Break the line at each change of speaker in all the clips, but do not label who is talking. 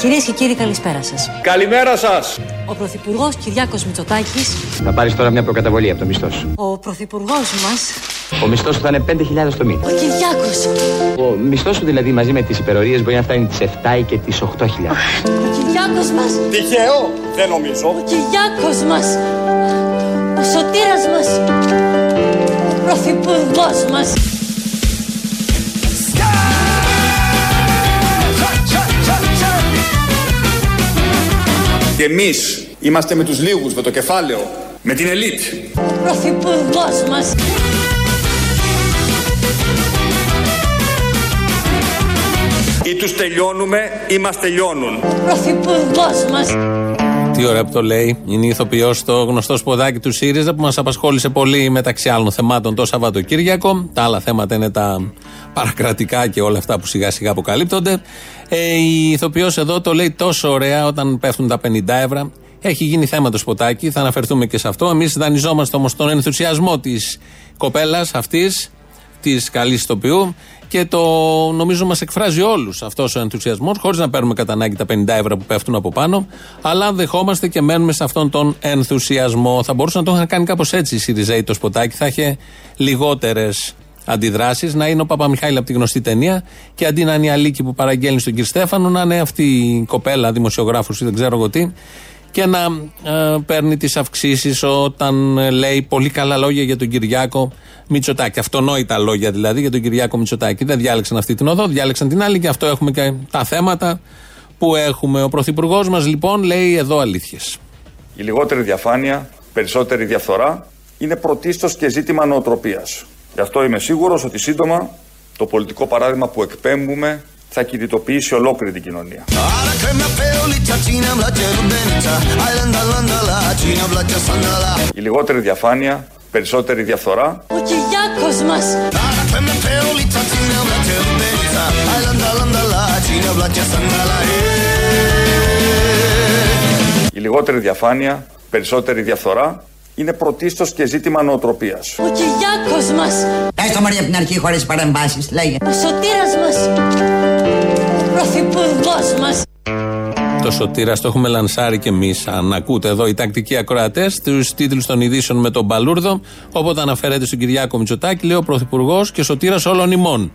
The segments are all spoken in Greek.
Κυρίες και κύριοι, καλησπέρα σας.
Καλημέρα σας.
Ο Πρωθυπουργός Κυριάκος Μητσοτάκης.
Θα πάρεις τώρα μια προκαταβολή από το μισθός σου.
Ο Πρωθυπουργός μας.
Ο μισθός σου θα είναι 5.000 το μήνα.
Ο Κυριάκος.
Ο μισθός σου δηλαδή μαζί με τις υπερορίες μπορεί να φτάνει τις 7 και τις 8.000.
Ο Κυριάκος μας.
Τυχαίο, δεν νομίζω.
Ο Κυριάκος μας. Ο σωτήρας μας. Ο Πρωθυπουργός μας.
Και εμείς είμαστε με τους λίγους, με το κεφάλαιο, με την ελίτ.
Ο Πρωθυπουργός μας.
Ή τους τελειώνουμε ή μας τελειώνουν.
Ο Πρωθυπουργός μας.
Τι ωραία που το λέει. Είναι ηθοποιός το γνωστό σποδάκι του ΣΥΡΙΖΑ που μας απασχόλησε πολύ μεταξύ άλλων θεμάτων το Σαββατοκύριακο. Τα άλλα θέματα είναι τα παρακρατικά και όλα αυτά που σιγά σιγά αποκαλύπτονται. Ε, η ηθοποιός εδώ το λέει τόσο ωραία όταν πέφτουν τα 50 ευρώ. Έχει γίνει θέμα το σποτάκι, θα αναφερθούμε και σε αυτό. Εμείς δανειζόμαστε όμως τον ενθουσιασμό της κοπέλας αυτής, της καλής ηθοποιού και το νομίζω μας εκφράζει όλους αυτός ο ενθουσιασμός, χωρίς να παίρνουμε κατά ανάγκη τα 50 ευρώ που πέφτουν από πάνω, αλλά δεχόμαστε και μένουμε σε αυτόν τον ενθουσιασμό. Θα μπορούσαν να το είχαν κάνει κάπως έτσι οι Σιριζέοι το σποτάκι, θα είχε λιγότερες αντιδράσεις, να είναι ο Παπαμιχάηλ από τη γνωστή ταινία και αντί να είναι η Αλίκη που παραγγέλνει στον κύριο Στέφανο, να είναι αυτή η κοπέλα, δημοσιογράφος ή δεν ξέρω εγώ τι, και να ε, παίρνει τις αυξήσεις όταν ε, λέει πολύ καλά λόγια για τον Κυριάκο Μητσοτάκη. Αυτονόητα λόγια δηλαδή για τον Κυριάκο Μητσοτάκη. Δεν διάλεξαν αυτή την οδό, διάλεξαν την άλλη και αυτό έχουμε και τα θέματα που έχουμε. Ο Πρωθυπουργός μας λοιπόν λέει εδώ αλήθειες.
Η λιγότερη διαφάνεια, περισσότερη διαφθορά είναι πρωτίστως και ζήτημα νοοτροπίας. Γι' αυτό είμαι σίγουρος ότι σύντομα το πολιτικό παράδειγμα που εκπέμπουμε θα κινητοποιήσει ολόκληρη την κοινωνία. Η λιγότερη διαφάνεια, περισσότερη διαφθορά.
Ο Κυριάκος μας.
Η λιγότερη διαφάνεια, περισσότερη διαφθορά είναι πρωτίστως και ζήτημα νοοτροπίας.
Ο Κυριάκος μας.
Πες το μωρή από την αρχή χωρίς παρεμβάσεις, λέγε.
Ο σωτήρας μας. Ο Πρωθυπουργός μας.
Το σωτήρας το έχουμε λανσάρει και εμείς. Αν ακούτε εδώ οι τακτικοί ακροατές, τους τίτλους των ειδήσεων με τον Μπαλούρδο, όποτε αναφέρεται στον Κυριάκο Μητσοτάκη, λέει ο Πρωθυπουργός και σωτήρας όλων ημών.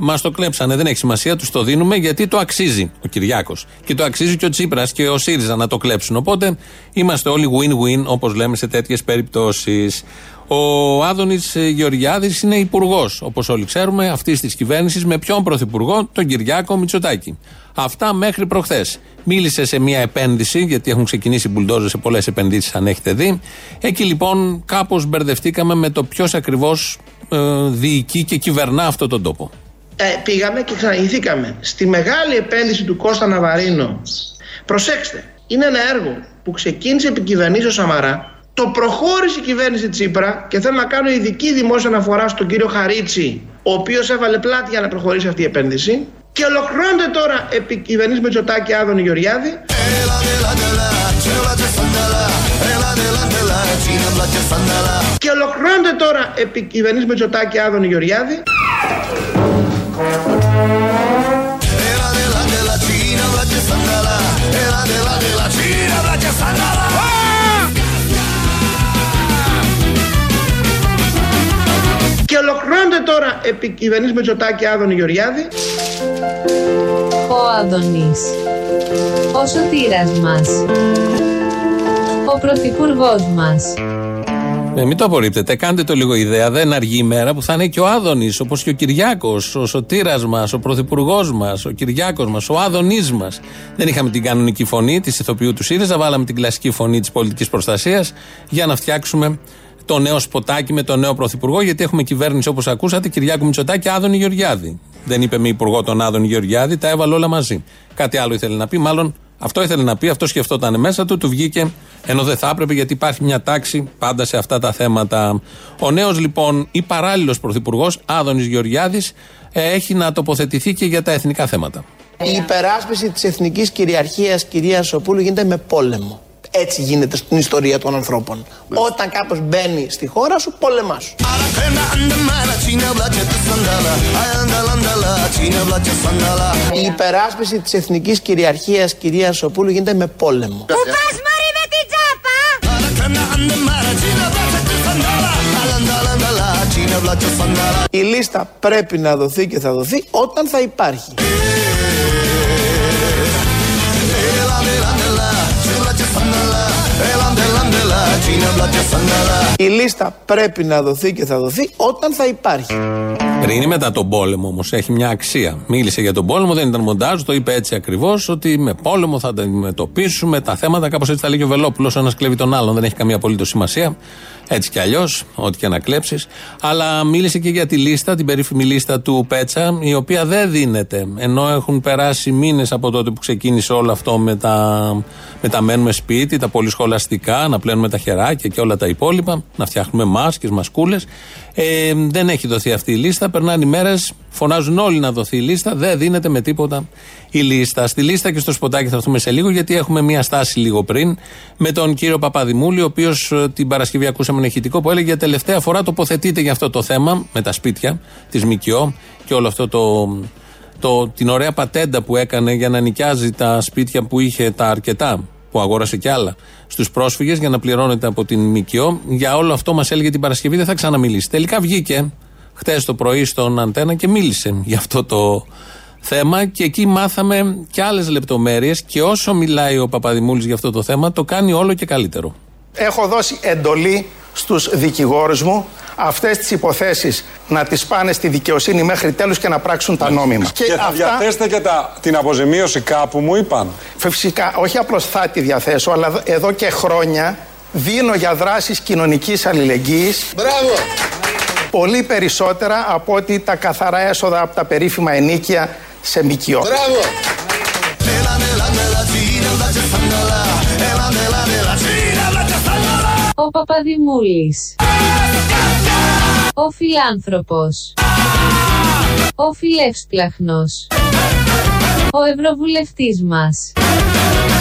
Μας το κλέψανε, δεν έχει σημασία, τους το δίνουμε γιατί το αξίζει ο Κυριάκος. Και το αξίζει και ο Τσίπρας και ο ΣΥΡΙΖΑ να το κλέψουν. Οπότε είμαστε όλοι win-win, όπως λέμε σε τέτοιες περιπτώσεις. Ο Άδωνης Γεωργιάδης είναι υπουργός, όπως όλοι ξέρουμε, αυτής της κυβέρνησης. Με ποιον πρωθυπουργό, τον Κυριάκο Μητσοτάκη. Αυτά μέχρι προχθές. Μίλησε σε μια επένδυση, γιατί έχουν ξεκινήσει μπουλντόζες σε πολλές επενδύσεις, αν έχετε δει. Εκεί λοιπόν κάπως μπερδευτήκαμε με το ποιος ακριβώς ε, διοικεί και κυβερνά αυτόν τον τόπο.
Ε, πήγαμε και ξαναγηθήκαμε στη μεγάλη επένδυση του Κώστα Ναβαρίνο. Προσέξτε, είναι ένα έργο που ξεκίνησε επί κυβερνήσεως Σαμαρά, το προχώρησε η κυβέρνηση Τσίπρα και θέλω να κάνω ειδική δημόσια αναφορά στον κύριο Χαρίτσι, ο οποίος έβαλε πλάτη για να προχωρήσει αυτή η επένδυση. Και ολοκληρώνεται τώρα επί κυβερνήσης Μετσοτάκη Άδωνη Γεωργιάδη. Και ολοκληρώνεται τώρα επί κυβερνήσης Μετσοτάκη Άδωνη Γεωργιάδη. Και ολοκληρώνεται τώρα επί κυβερνήσης Μετσοτάκη Άδωνη Γεωργιάδη.
Ο Αδωνής. Ο σωτήρας μας. Ο πρωθυπουργός μας.
Ε, μην το απορρίπτετε, κάντε το λίγο ιδέα. Δεν αργεί η μέρα που θα είναι και ο Άδωνης, όπως και ο Κυριάκος, ο σωτήρας μας, ο πρωθυπουργός μας, ο Κυριάκος μας, ο Άδωνη μας. Δεν είχαμε την κανονική φωνή της ηθοποιού του ΣΥΡΙΖΑ, βάλαμε την κλασική φωνή της πολιτικής προστασίας για να φτιάξουμε το νέο σποτάκι με τον νέο πρωθυπουργό, γιατί έχουμε κυβέρνηση όπως ακούσατε, Κυριάκο Μητσοτάκη, Άδωνη Γεωργιάδη. Δεν είπε με υπουργό τον Άδωνη Γεωργιάδη, τα έβαλε όλα μαζί. Κάτι άλλο ήθελε να πει, μάλλον αυτό ήθελε να πει, αυτό σκεφτόταν μέσα του, του βγήκε ενώ δεν θα έπρεπε γιατί υπάρχει μια τάξη πάντα σε αυτά τα θέματα. Ο νέος λοιπόν ή παράλληλο πρωθυπουργός, Άδωνης Γεωργιάδης, έχει να τοποθετηθεί και για τα εθνικά θέματα.
Η υπεράσπιση της εθνικής κυριαρχίας κυρία Σοπούλου γίνεται με πόλεμο. Έτσι γίνεται στην ιστορία των ανθρώπων. Όταν κάποιος μπαίνει στη χώρα σου, πόλεμά σου. Η υπεράσπιση της εθνικής κυριαρχίας κυρία Σοπούλου γίνεται με πόλεμο.
Πού πας μωρή με την τσάπα
Η λίστα πρέπει να δοθεί και θα δοθεί όταν θα υπάρχει. Η λίστα πρέπει να δοθεί και θα δοθεί όταν θα υπάρχει.
Πριν ή μετά τον πόλεμο όμως έχει μια αξία. Μίλησε για τον πόλεμο, δεν ήταν μοντάζ, το είπε έτσι ακριβώς ότι με πόλεμο θα τα αντιμετωπίσουμε τα θέματα. Κάπως έτσι τα λέει και ο Βελόπουλος. Ένας κλέβει τον άλλον, δεν έχει καμία απολύτως σημασία. Έτσι κι αλλιώς, ό,τι και να κλέψεις. Αλλά μίλησε και για τη λίστα, την περίφημη λίστα του Πέτσα, η οποία δεν δίνεται. Ενώ έχουν περάσει μήνες από τότε που ξεκίνησε όλο αυτό με τα, με τα μένουμε σπίτι, τα πολυσχολαστικά, να πλένουμε τα χεράκια και όλα τα υπόλοιπα, να φτιάχνουμε μάσκες, μασκούλες. Ε, δεν έχει δοθεί αυτή η λίστα. Περνάνε οι μέρες, φωνάζουν όλοι να δοθεί η λίστα. Δεν δίνεται με τίποτα η λίστα. Στη λίστα και στο σποτάκι θα έρθουμε σε λίγο, γιατί έχουμε μία στάση λίγο πριν με τον κύριο Παπαδημούλη, ο οποίος την Παρασκευή ακούσαμε ένα ηχητικό που έλεγε για τελευταία φορά τοποθετείται για αυτό το θέμα με τα σπίτια της ΜΚΟ και όλο αυτό το, το, την ωραία πατέντα που έκανε για να νοικιάζει τα σπίτια που είχε τα αρκετά που αγόρασε κι άλλα στους πρόσφυγες για να πληρώνεται από την ΜΚΟ. Για όλο αυτό μας έλεγε την Παρασκευή δεν θα ξαναμιλήσει. Τελικά βγήκε χτες το πρωί στον Αντένα και μίλησε για αυτό το θέμα και εκεί μάθαμε και άλλες λεπτομέρειες. Και όσο μιλάει ο Παπαδημούλης για αυτό το θέμα, το κάνει όλο και καλύτερο.
Έχω δώσει εντολή στους δικηγόρους μου αυτές τις υποθέσεις να τις πάνε στη δικαιοσύνη μέχρι τέλους και να πράξουν τα νόμιμα.
Και, θα διαθέσετε και τα, την αποζημίωση κάπου μου είπαν.
Φυσικά, όχι απλώς θα τη διαθέσω, αλλά εδώ και χρόνια δίνω για δράσεις κοινωνικής αλληλεγγύης
Μπράβο!
πολύ περισσότερα από ότι τα καθαρά έσοδα από τα περίφημα ενίκια σε ΜΚΟ.
Μπράβο!
Ο Παπαδημούλης. Ο Φιλάνθρωπος. Ο Φιλεύσπλαχνος. Ο Ευρωβουλευτής μας.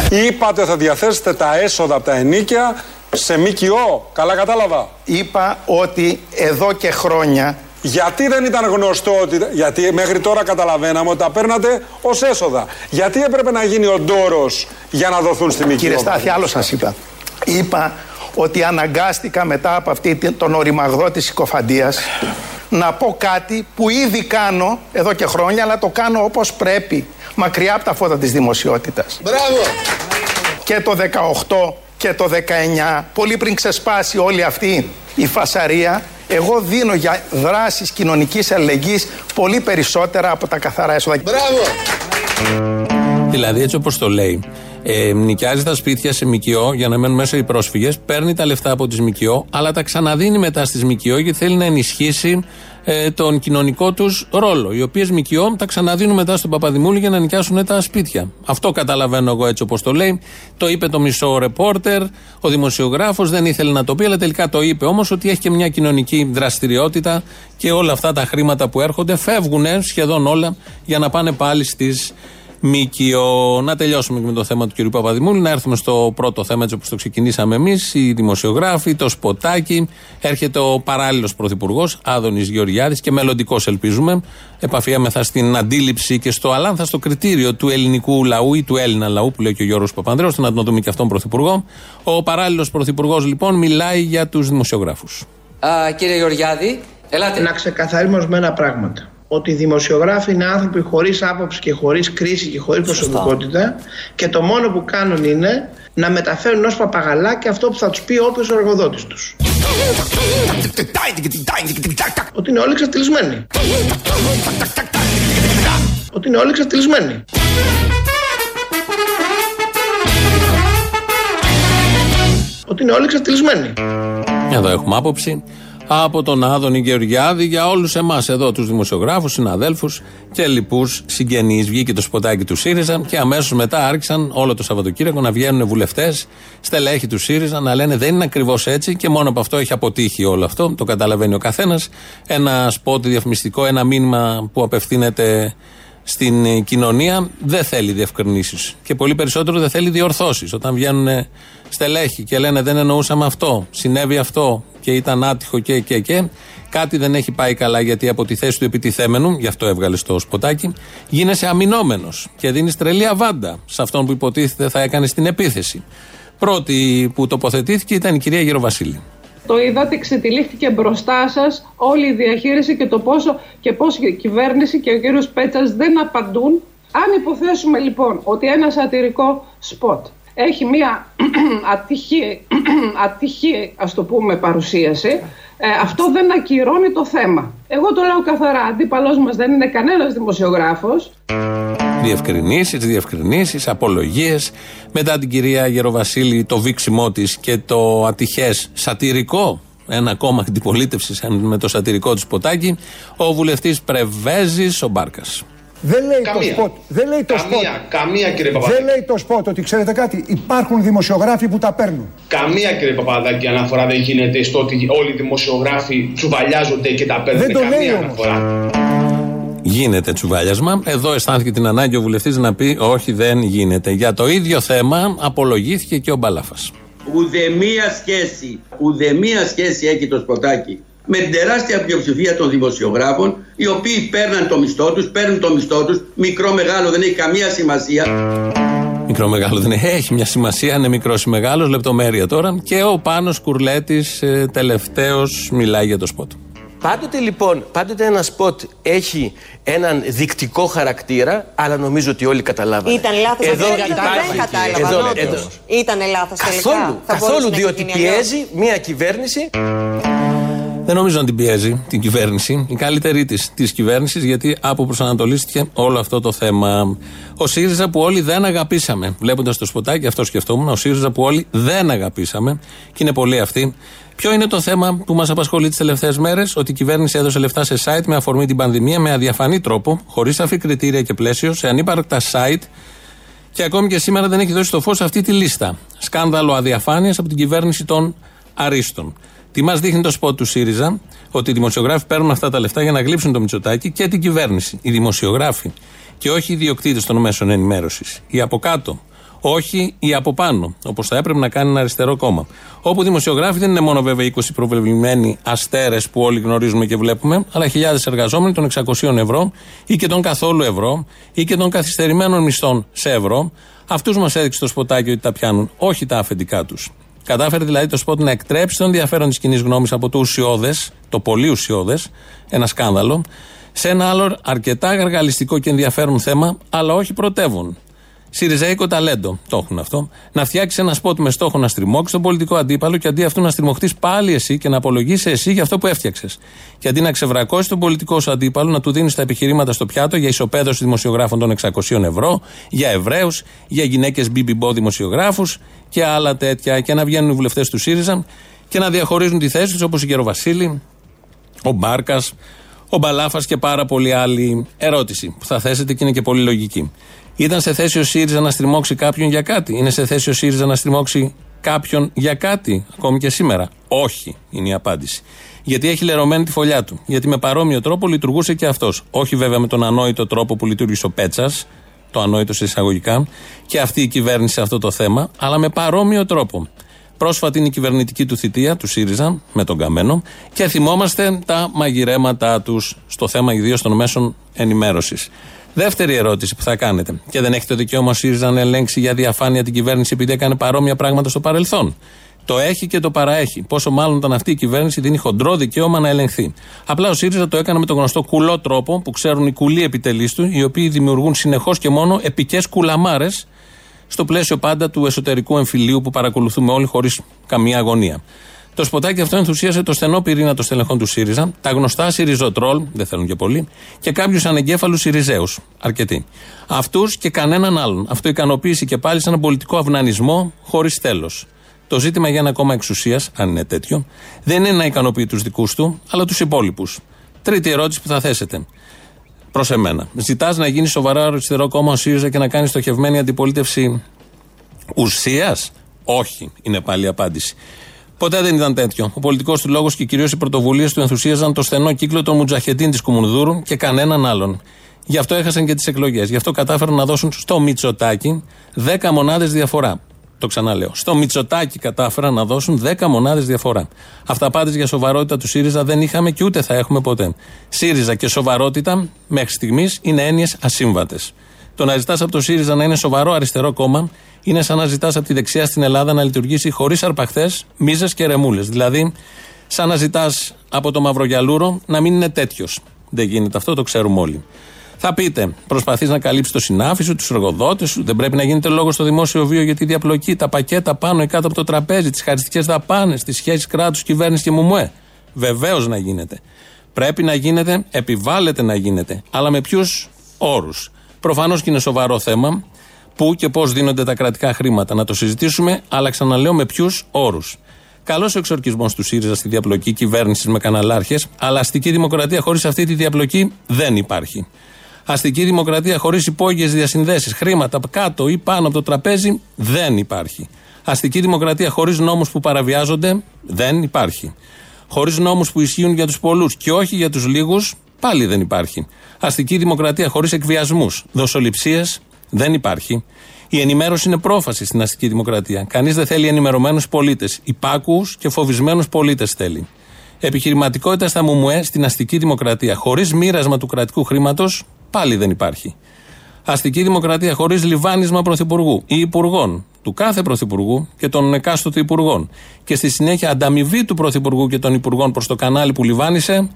Είπατε θα διαθέσετε τα έσοδα από τα ενίκια σε ΜΚΟ. Καλά κατάλαβα.
Είπα ότι εδώ και χρόνια
Γιατί δεν ήταν γνωστό ότι. Γιατί μέχρι τώρα καταλαβαίναμε ότι τα παίρνατε ως έσοδα. Γιατί έπρεπε να γίνει ο ντόρος για να δοθούν στη ΜΚΟ;
Κύριε Στάθη, άλλο σας είπα. Είπα ότι αναγκάστηκα μετά από αυτή την- τον οριμαγδό της συκοφαντίας να πω κάτι που ήδη κάνω εδώ και χρόνια, αλλά το κάνω όπως πρέπει, μακριά από τα φώτα της δημοσιότητας.
Μπράβο!
Και το 18 και το 19, πολύ πριν ξεσπάσει όλη αυτή η φασαρία, εγώ δίνω για δράσεις κοινωνικής αλληλεγγύης πολύ περισσότερα από τα καθαρά έσοδα.
Μπράβο!
Δηλαδή, έτσι όπως το λέει, ε, νοικιάζει τα σπίτια σε ΜΚΟ για να μένουν μέσα οι πρόσφυγες, παίρνει τα λεφτά από τις ΜΚΟ, αλλά τα ξαναδίνει μετά στις ΜΚΟ γιατί θέλει να ενισχύσει ε, τον κοινωνικό τους ρόλο. Οι οποίες ΜΚΟ τα ξαναδίνουν μετά στον Παπαδημούλη για να νοικιάσουν τα σπίτια. Αυτό καταλαβαίνω εγώ έτσι όπως το λέει. Το είπε το μισό ρεπόρτερ, ο δημοσιογράφος δεν ήθελε να το πει, αλλά τελικά το είπε όμως ότι έχει και μια κοινωνική δραστηριότητα και όλα αυτά τα χρήματα που έρχονται φεύγουν σχεδόν όλα για να πάνε πάλι στις ΜΚΟ. Να τελειώσουμε και με το θέμα του κ. Παπαδημούλη, να έρθουμε στο πρώτο θέμα έτσι όπως το ξεκινήσαμε εμείς. Οι δημοσιογράφοι, το σποτάκι. Έρχεται ο παράλληλος πρωθυπουργός, Άδωνης Γεωργιάδης και μελλοντικός, ελπίζουμε. Επαφιέμεθα στην αντίληψη και στο αλάνθα στο κριτήριο του ελληνικού λαού ή του Έλληνα λαού, που λέει και ο Γιώργος Παπανδρέου, ώστε να τον δούμε και αυτόν πρωθυπουργό. Ο παράλληλος πρωθυπουργός, λοιπόν, μιλάει για τους δημοσιογράφους.
Α, κύριε Γεωργιάδη, ελάτε.
Να ξεκαθαρίσουμε ορισμένα πράγματα. Ότι οι δημοσιογράφοι είναι άνθρωποι χωρίς άποψη και χωρίς κρίση και χωρίς προσωπικότητα και το μόνο που κάνουν είναι να μεταφέρουν ως παπαγαλάκια αυτό που θα τους πει όποιος ο εργοδότης τους. Ότι είναι όλοι εξατλισμένοι. Ότι είναι όλοι εξατλισμένοι. Ότι είναι όλοι εξατλισμένοι.
Εδώ έχουμε άποψη από τον Άδωνη Γεωργιάδη για όλους εμάς εδώ, τους δημοσιογράφους, συναδέλφους και λοιπούς συγγενείς. Βγήκε το σποτάκι του ΣΥΡΙΖΑ και αμέσως μετά άρχισαν όλο το Σαββατοκύριακο να βγαίνουν βουλευτές, στελέχη του ΣΥΡΙΖΑ, να λένε δεν είναι ακριβώς έτσι και μόνο από αυτό έχει αποτύχει όλο αυτό. Το καταλαβαίνει ο καθένας. Ένα σπότ διαφημιστικό, ένα μήνυμα που απευθύνεται στην ε, κοινωνία δεν θέλει διευκρινήσεις. Και πολύ περισσότερο δεν θέλει διορθώσεις. Όταν βγαίνουν στελέχοι και λένε δεν εννοούσαμε αυτό, συνέβη αυτό και ήταν άτυχο και και και, κάτι δεν έχει πάει καλά γιατί από τη θέση του επιτιθέμενου, γι' αυτό έβγαλες στο σποτάκι, γίνεσαι αμυνόμενος και δίνεις τρελή αβάντα σε αυτόν που υποτίθεται θα έκανε στην επίθεση. Πρώτη που τοποθετήθηκε ήταν η κυρία Γεροβασίλη.
Το είδατε, ξετυλίχθηκε μπροστά σας όλη η διαχείριση και το πόσο και πώς η κυβέρνηση και ο κύριος Πέτσας δεν απαντούν. Αν υποθέσουμε λοιπόν ότι ένα σατυρικό σποτ έχει μία ατυχή, ατυχή ας το πούμε παρουσίαση, ε, αυτό δεν ακυρώνει το θέμα. Εγώ το λέω καθαρά, αντίπαλός μας δεν είναι κανένας δημοσιογράφος.
Διευκρινήσεις, διευκρινήσεις, απολογίες. Μετά την κυρία Γεροβασίλη, το βήξιμό της και το ατυχές σατυρικό, ένα κόμμα αντιπολίτευσης με το σατυρικό του ποτάκι, ο βουλευτής Πρεβέζης, ο Μπάρκας.
Δεν λέει
Καμία.
το σποτ. Δεν λέει το
Καμία,
σποτ.
καμία κύριε Παπαδάκη.
Δεν λέει το σποτ ότι ξέρετε κάτι. Υπάρχουν δημοσιογράφοι που τα παίρνουν.
Καμία κύριε Παπαδάκη αναφορά δεν γίνεται στο ότι όλοι οι δημοσιογράφοι τσουβαλιάζονται και τα παίρνουν.
Δεν το
Καμία
λέει όμως.
αναφορά.
Γίνεται τσουβάλιασμα. Εδώ αισθάνθηκε την ανάγκη ο βουλευτής να πει: Όχι, δεν γίνεται. Για το ίδιο θέμα απολογήθηκε και ο Μπαλάφας.
Ουδεμία σχέση, ουδεμία σχέση έχει το σποτάκι με την τεράστια πλειοψηφία των δημοσιογράφων οι οποίοι παίρναν το μισθό τους, παίρνουν το μισθό τους, μικρό μεγάλο δεν έχει καμία σημασία.
Μικρό μεγάλο δεν έχει. Έχει μια σημασία, είναι μικρός ή μεγάλος, λεπτομέρεια τώρα. Και ο Πάνος Σκουρλέτης, τελευταίος, μιλάει για το σποτ.
Πάντοτε λοιπόν, πάντοτε ένα σποτ έχει έναν δεικτικό χαρακτήρα, αλλά νομίζω ότι όλοι καταλάβανε.
Ήταν λάθος
Εδώ
δεν
υπάρχει-
κατάλαβα.
εδώ-
όντως.
εδώ.
Ήταν λάθος τελικά.
Καθόλου,
Θα
καθόλου,
μπορούσε να
διότι
έχει γίνει αλλιώς.
πιέζει μια κυβέρνηση
Δεν νομίζω να την πιέζει την κυβέρνηση, η καλύτερη της της κυβέρνησης, γιατί αποπροσανατολίστηκε όλο αυτό το θέμα. Ο ΣΥΡΙΖΑ που όλοι δεν αγαπήσαμε. Βλέποντας το σποτάκι, αυτό σκεφτόμουν. Ο ΣΥΡΙΖΑ που όλοι δεν αγαπήσαμε, και είναι πολλοί αυτοί. Ποιο είναι το θέμα που μας απασχολεί τις τελευταίες μέρες, Ότι η κυβέρνηση έδωσε λεφτά σε site με αφορμή την πανδημία με αδιαφανή τρόπο, χωρίς σαφή κριτήρια και πλαίσιο, σε ανύπαρκτα site και ακόμη και σήμερα δεν έχει δώσει το φως αυτή τη λίστα. Σκάνδαλο αδιαφάνειας από την κυβέρνηση των Αρίστων. Τι μας δείχνει το σποτ του ΣΥΡΙΖΑ, ότι οι δημοσιογράφοι παίρνουν αυτά τα λεφτά για να γλύψουν το Μητσοτάκι και την κυβέρνηση. Οι δημοσιογράφοι. Και όχι οι ιδιοκτήτες των μέσων ενημέρωσης. Οι από κάτω. Όχι οι από πάνω. Όπως θα έπρεπε να κάνει ένα αριστερό κόμμα. Όπου δημοσιογράφοι δεν είναι μόνο βέβαια 20 προβλημένοι αστέρες που όλοι γνωρίζουμε και βλέπουμε, αλλά χιλιάδες εργαζόμενοι των 600 ευρώ ή και των καθόλου ευρώ ή και των καθυστερημένων μισθών σε ευρώ. Αυτούς μας έδειξε το σποτάκι ότι τα πιάνουν, όχι τα αφεντικά τους. Κατάφερε δηλαδή το σποτ να εκτρέψει το ενδιαφέρον της κοινής γνώμης από το ουσιώδες, το πολύ ουσιώδες, ένα σκάνδαλο, σε ένα άλλο αρκετά γαργαλιστικό και ενδιαφέρον θέμα, αλλά όχι πρωτεύον. Σιριζέικο ταλέντο, το έχουν αυτό. Να φτιάξει ένα σποτ με στόχο να στριμώξει τον πολιτικό αντίπαλο και αντί αυτού να στριμωχτείς πάλι εσύ και να απολογείσαι εσύ για αυτό που έφτιαξες. Και αντί να ξεβρακώσεις τον πολιτικό σου αντίπαλο, να του δίνεις τα επιχειρήματα στο πιάτο για ισοπαίδωση δημοσιογράφων των 600 ευρώ, για Εβραίους, για γυναίκες BBBO δημοσιογράφους και άλλα τέτοια. Και να βγαίνουν οι βουλευτές του ΣΥΡΙΖΑ και να διαχωρίζουν τη θέση τους όπως η Γεροβασίλη, ο Μπάρκας, ο Μπαλάφας και πάρα πολλοί άλλοι. Ερώτηση που θα θέσετε και είναι και πολύ λογική. Ήταν σε θέση ο ΣΥΡΙΖΑ να στριμώξει κάποιον για κάτι; Είναι σε θέση ο ΣΥΡΙΖΑ να στριμώξει κάποιον για κάτι, ακόμη και σήμερα. Όχι, είναι η απάντηση. Γιατί έχει λερωμένη τη φωλιά του. Γιατί με παρόμοιο τρόπο λειτουργούσε και αυτός. Όχι βέβαια με τον ανόητο τρόπο που λειτουργήσε ο Πέτσας, το ανόητο σε εισαγωγικά, και αυτή η κυβέρνηση σε αυτό το θέμα, αλλά με παρόμοιο τρόπο. Πρόσφατη είναι η κυβερνητική του θητεία, του ΣΥΡΙΖΑ, με τον Καμένο, και θυμόμαστε τα μαγειρέματά τους στο θέμα ιδίως των μέσων ενημέρωσης. Δεύτερη ερώτηση που θα κάνετε. Και δεν έχετε δικαίωμα ο ΣΥΡΙΖΑ να ελέγξει για διαφάνεια την κυβέρνηση επειδή έκανε παρόμοια πράγματα στο παρελθόν. Το έχει και το παραέχει. Πόσο μάλλον όταν αυτή η κυβέρνηση δίνει χοντρό δικαίωμα να ελεγχθεί. Απλά ο ΣΥΡΙΖΑ το έκανε με τον γνωστό κουλό τρόπο που ξέρουν οι κουλοί επιτελείς του, οι οποίοι δημιουργούν συνεχώς και μόνο επικές κουλαμάρες στο πλαίσιο πάντα του εσωτερικού εμφυλίου που παρακολουθούμε όλοι χωρίς καμία αγωνία. Το σποτάκι αυτό ενθουσίασε το στενό πυρήνα των στελεχών του ΣΥΡΙΖΑ, τα γνωστά ΣΥΡΙΖΟΤΡΟΛ, δεν θέλουν και πολλοί, και κάποιους ανεγκέφαλους ΣΥΡΙΖΑίου. Αρκετοί. Αυτούς και κανέναν άλλον. Αυτό ικανοποίησε και πάλι σε έναν πολιτικό αυνανισμό χωρίς τέλος. Το ζήτημα για ένα κόμμα εξουσίας, αν είναι τέτοιο, δεν είναι να ικανοποιεί τους δικούς του, αλλά τους υπόλοιπους. Τρίτη ερώτηση που θα θέσετε. Προς εμένα. Ζητάς να γίνει σοβαρά αριστερό κόμμα ο ΣΥΡΙΖΑ και να κάνει στοχευμένη αντιπολίτευση ουσίας; Όχι, είναι πάλι η απάντηση. Ποτέ δεν ήταν τέτοιο. Ο πολιτικός του λόγο και κυρίως οι πρωτοβουλίες του ενθουσίαζαν το στενό κύκλο των Μουτζαχετίν της Κουμουνδούρου και κανέναν άλλον. Γι' αυτό έχασαν και τις εκλογές. Γι' αυτό κατάφεραν να δώσουν στο Μητσοτάκι 10 μονάδες διαφορά. Το ξαναλέω. Στο Μητσοτάκι κατάφεραν να δώσουν 10 μονάδες διαφορά. Αυταπάτε για σοβαρότητα του ΣΥΡΙΖΑ δεν είχαμε και ούτε θα έχουμε ποτέ. ΣΥΡΙΖΑ και σοβαρότητα μέχρι στιγμής είναι έννοιες ασύμβατες. Το να ζητάς από το ΣΥΡΙΖΑ να είναι σοβαρό αριστερό κόμμα είναι σαν να ζητάς από τη δεξιά στην Ελλάδα να λειτουργήσει χωρίς αρπαχθέ, μίζες και ρεμούλες. Δηλαδή, σαν να ζητάς από το Μαυρογιαλούρο να μην είναι τέτοιος. Δεν γίνεται αυτό, το ξέρουμε όλοι. Θα πείτε, προσπαθείς να καλύψεις το συνάφι σου, τους εργοδότες σου, δεν πρέπει να γίνεται λόγος στο δημόσιο βίο για τη διαπλοκή, τα πακέτα πάνω ή κάτω από το τραπέζι, τις χαριστικές δαπάνες, τις σχέσεις κράτους, κυβέρνηση και μουμουέ. Βεβαίως να γίνεται. Πρέπει να γίνεται, επιβάλλεται να γίνεται. Αλλά με ποιους όρους. Προφανώς και είναι σοβαρό θέμα. Πού και πώς δίνονται τα κρατικά χρήματα. Να το συζητήσουμε, αλλά ξαναλέω με ποιους όρους. Καλός ο εξορκισμός του ΣΥΡΙΖΑ στη διαπλοκή κυβέρνησης με καναλάρχες, αλλά αστική δημοκρατία χωρίς αυτή τη διαπλοκή δεν υπάρχει. Αστική δημοκρατία χωρίς υπόγειες διασυνδέσεις, χρήματα κάτω ή πάνω από το τραπέζι δεν υπάρχει. Αστική δημοκρατία χωρίς νόμους που παραβιάζονται δεν υπάρχει. Χωρίς νόμους που ισχύουν για τους πολλούς και όχι για τους λίγους πάλι δεν υπάρχει. Αστική δημοκρατία χωρίς εκβιασμούς, δοσοληψίες δεν υπάρχει. Η ενημέρωση είναι πρόφαση στην αστική δημοκρατία. Κανείς δεν θέλει ενημερωμένους πολίτες. Υπάκου και φοβισμένους πολίτες θέλει. Επιχειρηματικότητα στα ΜΟΜΟΕ στην αστική δημοκρατία χωρίς μοίρασμα του κρατικού χρήματος πάλι δεν υπάρχει. Αστική δημοκρατία χωρίς λιβάνισμα πρωθυπουργού ή υπουργών, του κάθε πρωθυπουργού και των εκάστοτε υπουργών. Και στη συνέχεια ανταμοιβή του πρωθυπουργού και των υπουργών προς το κανάλι που λιβάνισε,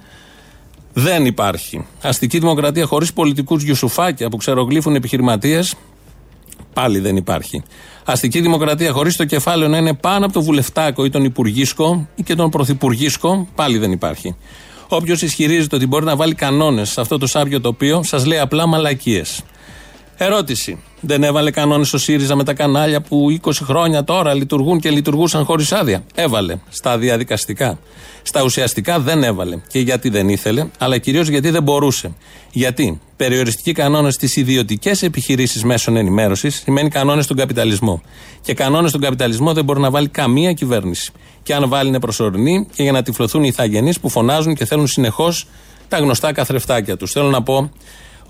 δεν υπάρχει. Αστική δημοκρατία χωρίς πολιτικούς γιουσουφάκια που ξερογλύφουν επιχειρηματίες, πάλι δεν υπάρχει. Αστική δημοκρατία χωρίς το κεφάλαιο να είναι πάνω από το βουλευτάκο ή τον υπουργίσκο ή και τον πρωθυπουργίσκο, πάλι δεν υπάρχει. Όποιος ισχυρίζεται ότι μπορεί να βάλει κανόνες σε αυτό το σάπιο τοπίο, σας λέει απλά μαλακίες. Ερώτηση. Δεν έβαλε κανόνες ο ΣΥΡΙΖΑ με τα κανάλια που 20 χρόνια τώρα λειτουργούν και λειτουργούσαν χωρίς άδεια. Έβαλε. Στα διαδικαστικά. Στα ουσιαστικά δεν έβαλε. Και γιατί δεν ήθελε, αλλά κυρίως γιατί δεν μπορούσε. Γιατί περιοριστικοί κανόνες στις ιδιωτικές επιχειρήσεις μέσων ενημέρωσης σημαίνει κανόνες στον καπιταλισμό. Και κανόνες στον καπιταλισμό δεν μπορεί να βάλει καμία κυβέρνηση. Και αν βάλει είναι προσωρινή και για να τυφλωθούν οι ηθαγενείς που φωνάζουν και θέλουν συνεχώς τα γνωστά καθρεφτάκια τους. Θέλω να πω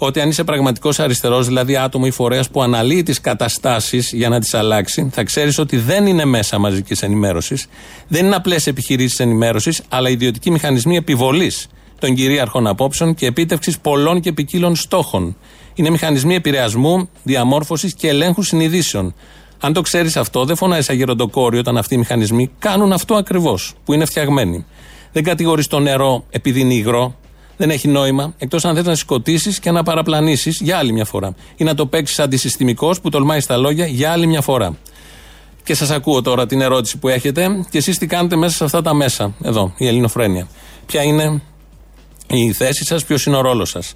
ότι αν είσαι πραγματικός αριστερός, δηλαδή άτομο ή φορέας που αναλύει τις καταστάσεις για να τις αλλάξει, θα ξέρεις ότι δεν είναι μέσα μαζικής ενημέρωσης, δεν είναι απλές επιχειρήσεις ενημέρωσης, αλλά ιδιωτικοί μηχανισμοί επιβολής των κυρίαρχων απόψεων και επίτευξης πολλών και ποικίλων στόχων. Είναι μηχανισμοί επηρεασμού, διαμόρφωσης και ελέγχου συνειδήσεων. Αν το ξέρεις αυτό, δεν φωνάζεις σαν γεροντοκόρη όταν αυτοί οι μηχανισμοί κάνουν αυτό ακριβώς που είναι φτιαγμένοι. Δεν κατηγορείς το νερό επειδή είναι υγρό, δεν έχει νόημα, εκτός αν θες να σκοτήσεις και να παραπλανήσεις για άλλη μια φορά. Ή να το παίξεις αντισυστημικός που τολμάει στα λόγια για άλλη μια φορά. Και σας ακούω τώρα την ερώτηση που έχετε και εσείς τι κάνετε μέσα σε αυτά τα μέσα. Εδώ, η Ελληνοφρένεια. Ποια είναι η θέση σας, ποιος είναι ο ρόλος σας.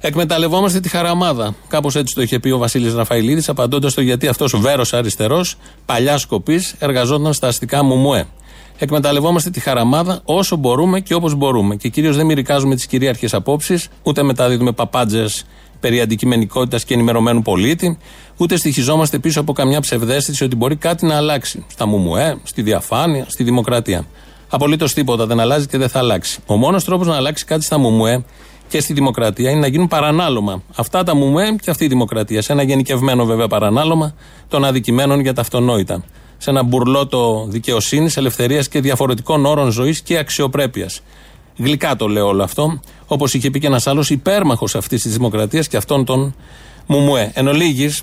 Εκμεταλλευόμαστε τη χαραμάδα. Κάπως έτσι το είχε πει ο Βασίλης Ραφαηλίδης, απαντώντας στο γιατί αυτός βέρος αριστερός, παλιάς σκοπή, εργαζόταν στα αστικά μουμουέ. Εκμεταλλευόμαστε τη χαραμάδα όσο μπορούμε και όπως μπορούμε. Και κυρίως δεν μυρικάζουμε τις κυρίαρχε απόψεις, ούτε μεταδίδουμε παπάντζες περί αντικειμενικότητας και ενημερωμένου πολίτη, ούτε στοιχιζόμαστε πίσω από καμιά ψευδέστηση ότι μπορεί κάτι να αλλάξει. Στα ΜΟΜΟΕ, στη διαφάνεια, στη δημοκρατία. Απολύτως τίποτα δεν αλλάζει και δεν θα αλλάξει. Ο μόνος τρόπος να αλλάξει κάτι στα ΜΟΜΟΕ και στη δημοκρατία είναι να γίνουν παρανάλωμα. Αυτά τα ΜΟΜΟΕ και αυτή η δημοκρατία. Σε ένα γενικευμένο βέβαια παρανάλωμα των αδικημένων για τα αυτονόητα σε ένα μπουρλότο δικαιοσύνης, ελευθερίας και διαφορετικών όρων ζωής και αξιοπρέπειας. Γλυκά το λέω όλο αυτό, όπως είχε πει και ένας άλλος υπέρμαχος αυτής της δημοκρατίας και αυτόν τον Μουμουέ. Εν ολίγης,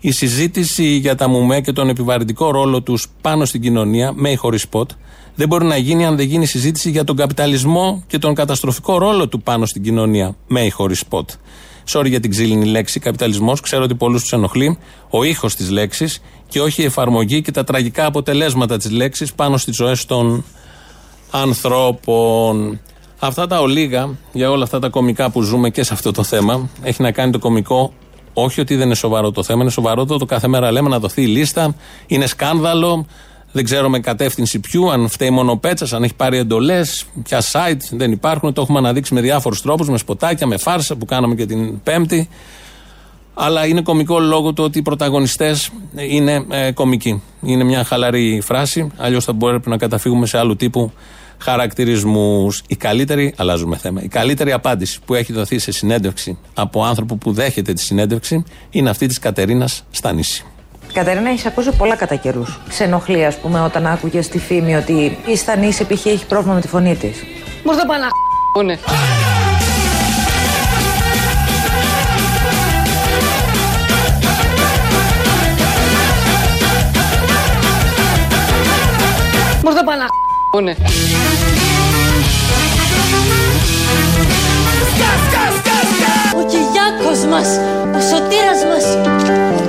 η συζήτηση για τα Μουμουέ και τον επιβαρυντικό ρόλο τους πάνω στην κοινωνία, με ή χωρίς σποτ, δεν μπορεί να γίνει αν δεν γίνει συζήτηση για τον καπιταλισμό και τον καταστροφικό ρόλο του πάνω στην κοινωνία, με ή χωρίς σποτ. Sorry για την ξύλινη λέξη, καπιταλισμός. Ξέρω ότι πολλούς τους ενοχλεί ο ήχος της λέξης και όχι η εφαρμογή και τα τραγικά αποτελέσματα της λέξης πάνω στις ζωές των ανθρώπων. Αυτά τα ολίγα για όλα αυτά τα κομικά που ζούμε και σε αυτό το θέμα έχει να κάνει το κομικό όχι ότι δεν είναι σοβαρό το θέμα, είναι σοβαρό το, το κάθε μέρα λέμε να δοθεί η λίστα, είναι σκάνδαλο, δεν ξέρω με κατεύθυνση ποιου, αν φταίει μόνο ο Πέτσας, αν έχει πάρει εντολές, ποια site δεν υπάρχουν. Το έχουμε αναδείξει με διάφορους τρόπους, με σποτάκια, με φάρσα που κάναμε και την Πέμπτη. Αλλά είναι κομικό λόγω του ότι οι πρωταγωνιστές είναι ε, κομικοί. Είναι μια χαλαρή φράση, αλλιώς θα μπορούμε να καταφύγουμε σε άλλου τύπου χαρακτηρισμούς. Η καλύτερη, αλλάζουμε θέμα, η καλύτερη απάντηση που έχει δοθεί σε συνέντευξη από άνθρωπο που δέχεται τη συνέντευξη είναι αυτή της Κατερίνας Στανίση.
Κατερίνα, έχεις ακούσει πολλά κατά καιρούς. Ξενοχλεί, ας πούμε, όταν άκουγες στη φήμη ότι η Στανίση π.χ. έχει πρόβλημα με τη φωνή της.
Μου το πάνε να Μου το πάνε να Ο Κυριάκος μας, ο σωτήρας μας, ο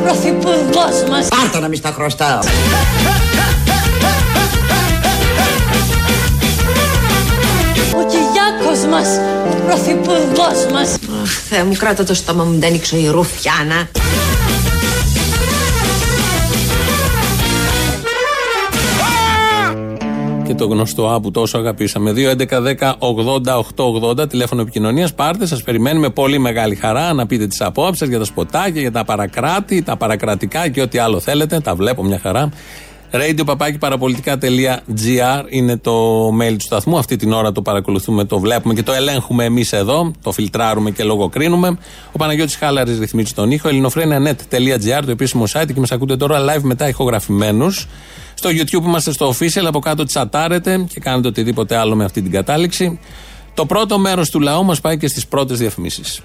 πρωθυπουργός μας.
Πάρτα να μη στα χρωστάω.
Ο Κυριάκος μας, ο πρωθυπουργός μας.
Αχ, Θεέ μου, κράτα το στόμα μου, δεν ανοίξω η ρουφιάνα.
Και το γνωστό Α που τόσο αγαπήσαμε. 2.11.10.80.880 τηλέφωνο επικοινωνίας. Πάρτε, σας περιμένουμε πολύ μεγάλη χαρά να πείτε τις απόψεις σας για τα σποτάκια, για τα παρακράτη, τα παρακρατικά και ό,τι άλλο θέλετε. Τα βλέπω μια χαρά. Radio είναι το mail του σταθμού. Αυτή την ώρα το παρακολουθούμε, το βλέπουμε και το ελέγχουμε εμείς εδώ. Το φιλτράρουμε και λογοκρίνουμε. Ο Παναγιώτης Χάλαρης ρυθμίζει τον ήχο. ελληνοφρένια.net.gr, το επίσημο site και μας ακούτε τώρα live μετά ηχογραφημένους. Στο YouTube είμαστε στο official, από κάτω τσατάρετε και κάνετε οτιδήποτε άλλο με αυτή την κατάληξη. Το πρώτο μέρος του λαού μας πάει και στις πρώτες διαφημίσεις.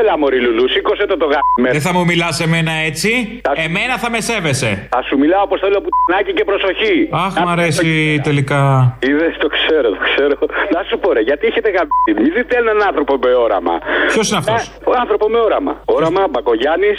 Έλα, Μωρή Λουλού, σήκωσε το το γάμι.
Δεν θα μου μιλάς σε μένα έτσι. Εμένα θα με σέβεσαι.
Θα σου μιλάω όπως θέλω πουτινάκι και προσοχή.
Αχ, μ' αρέσει τελικά.
Είδε, το ξέρω, το ξέρω. Να σου πω ρε, γιατί έχετε γαμπτεί. Μην δείτε έναν άνθρωπο με όραμα.
Ποιος είναι αυτός;
Ο άνθρωπο με όραμα. Όραμα, Μπακογιάννης.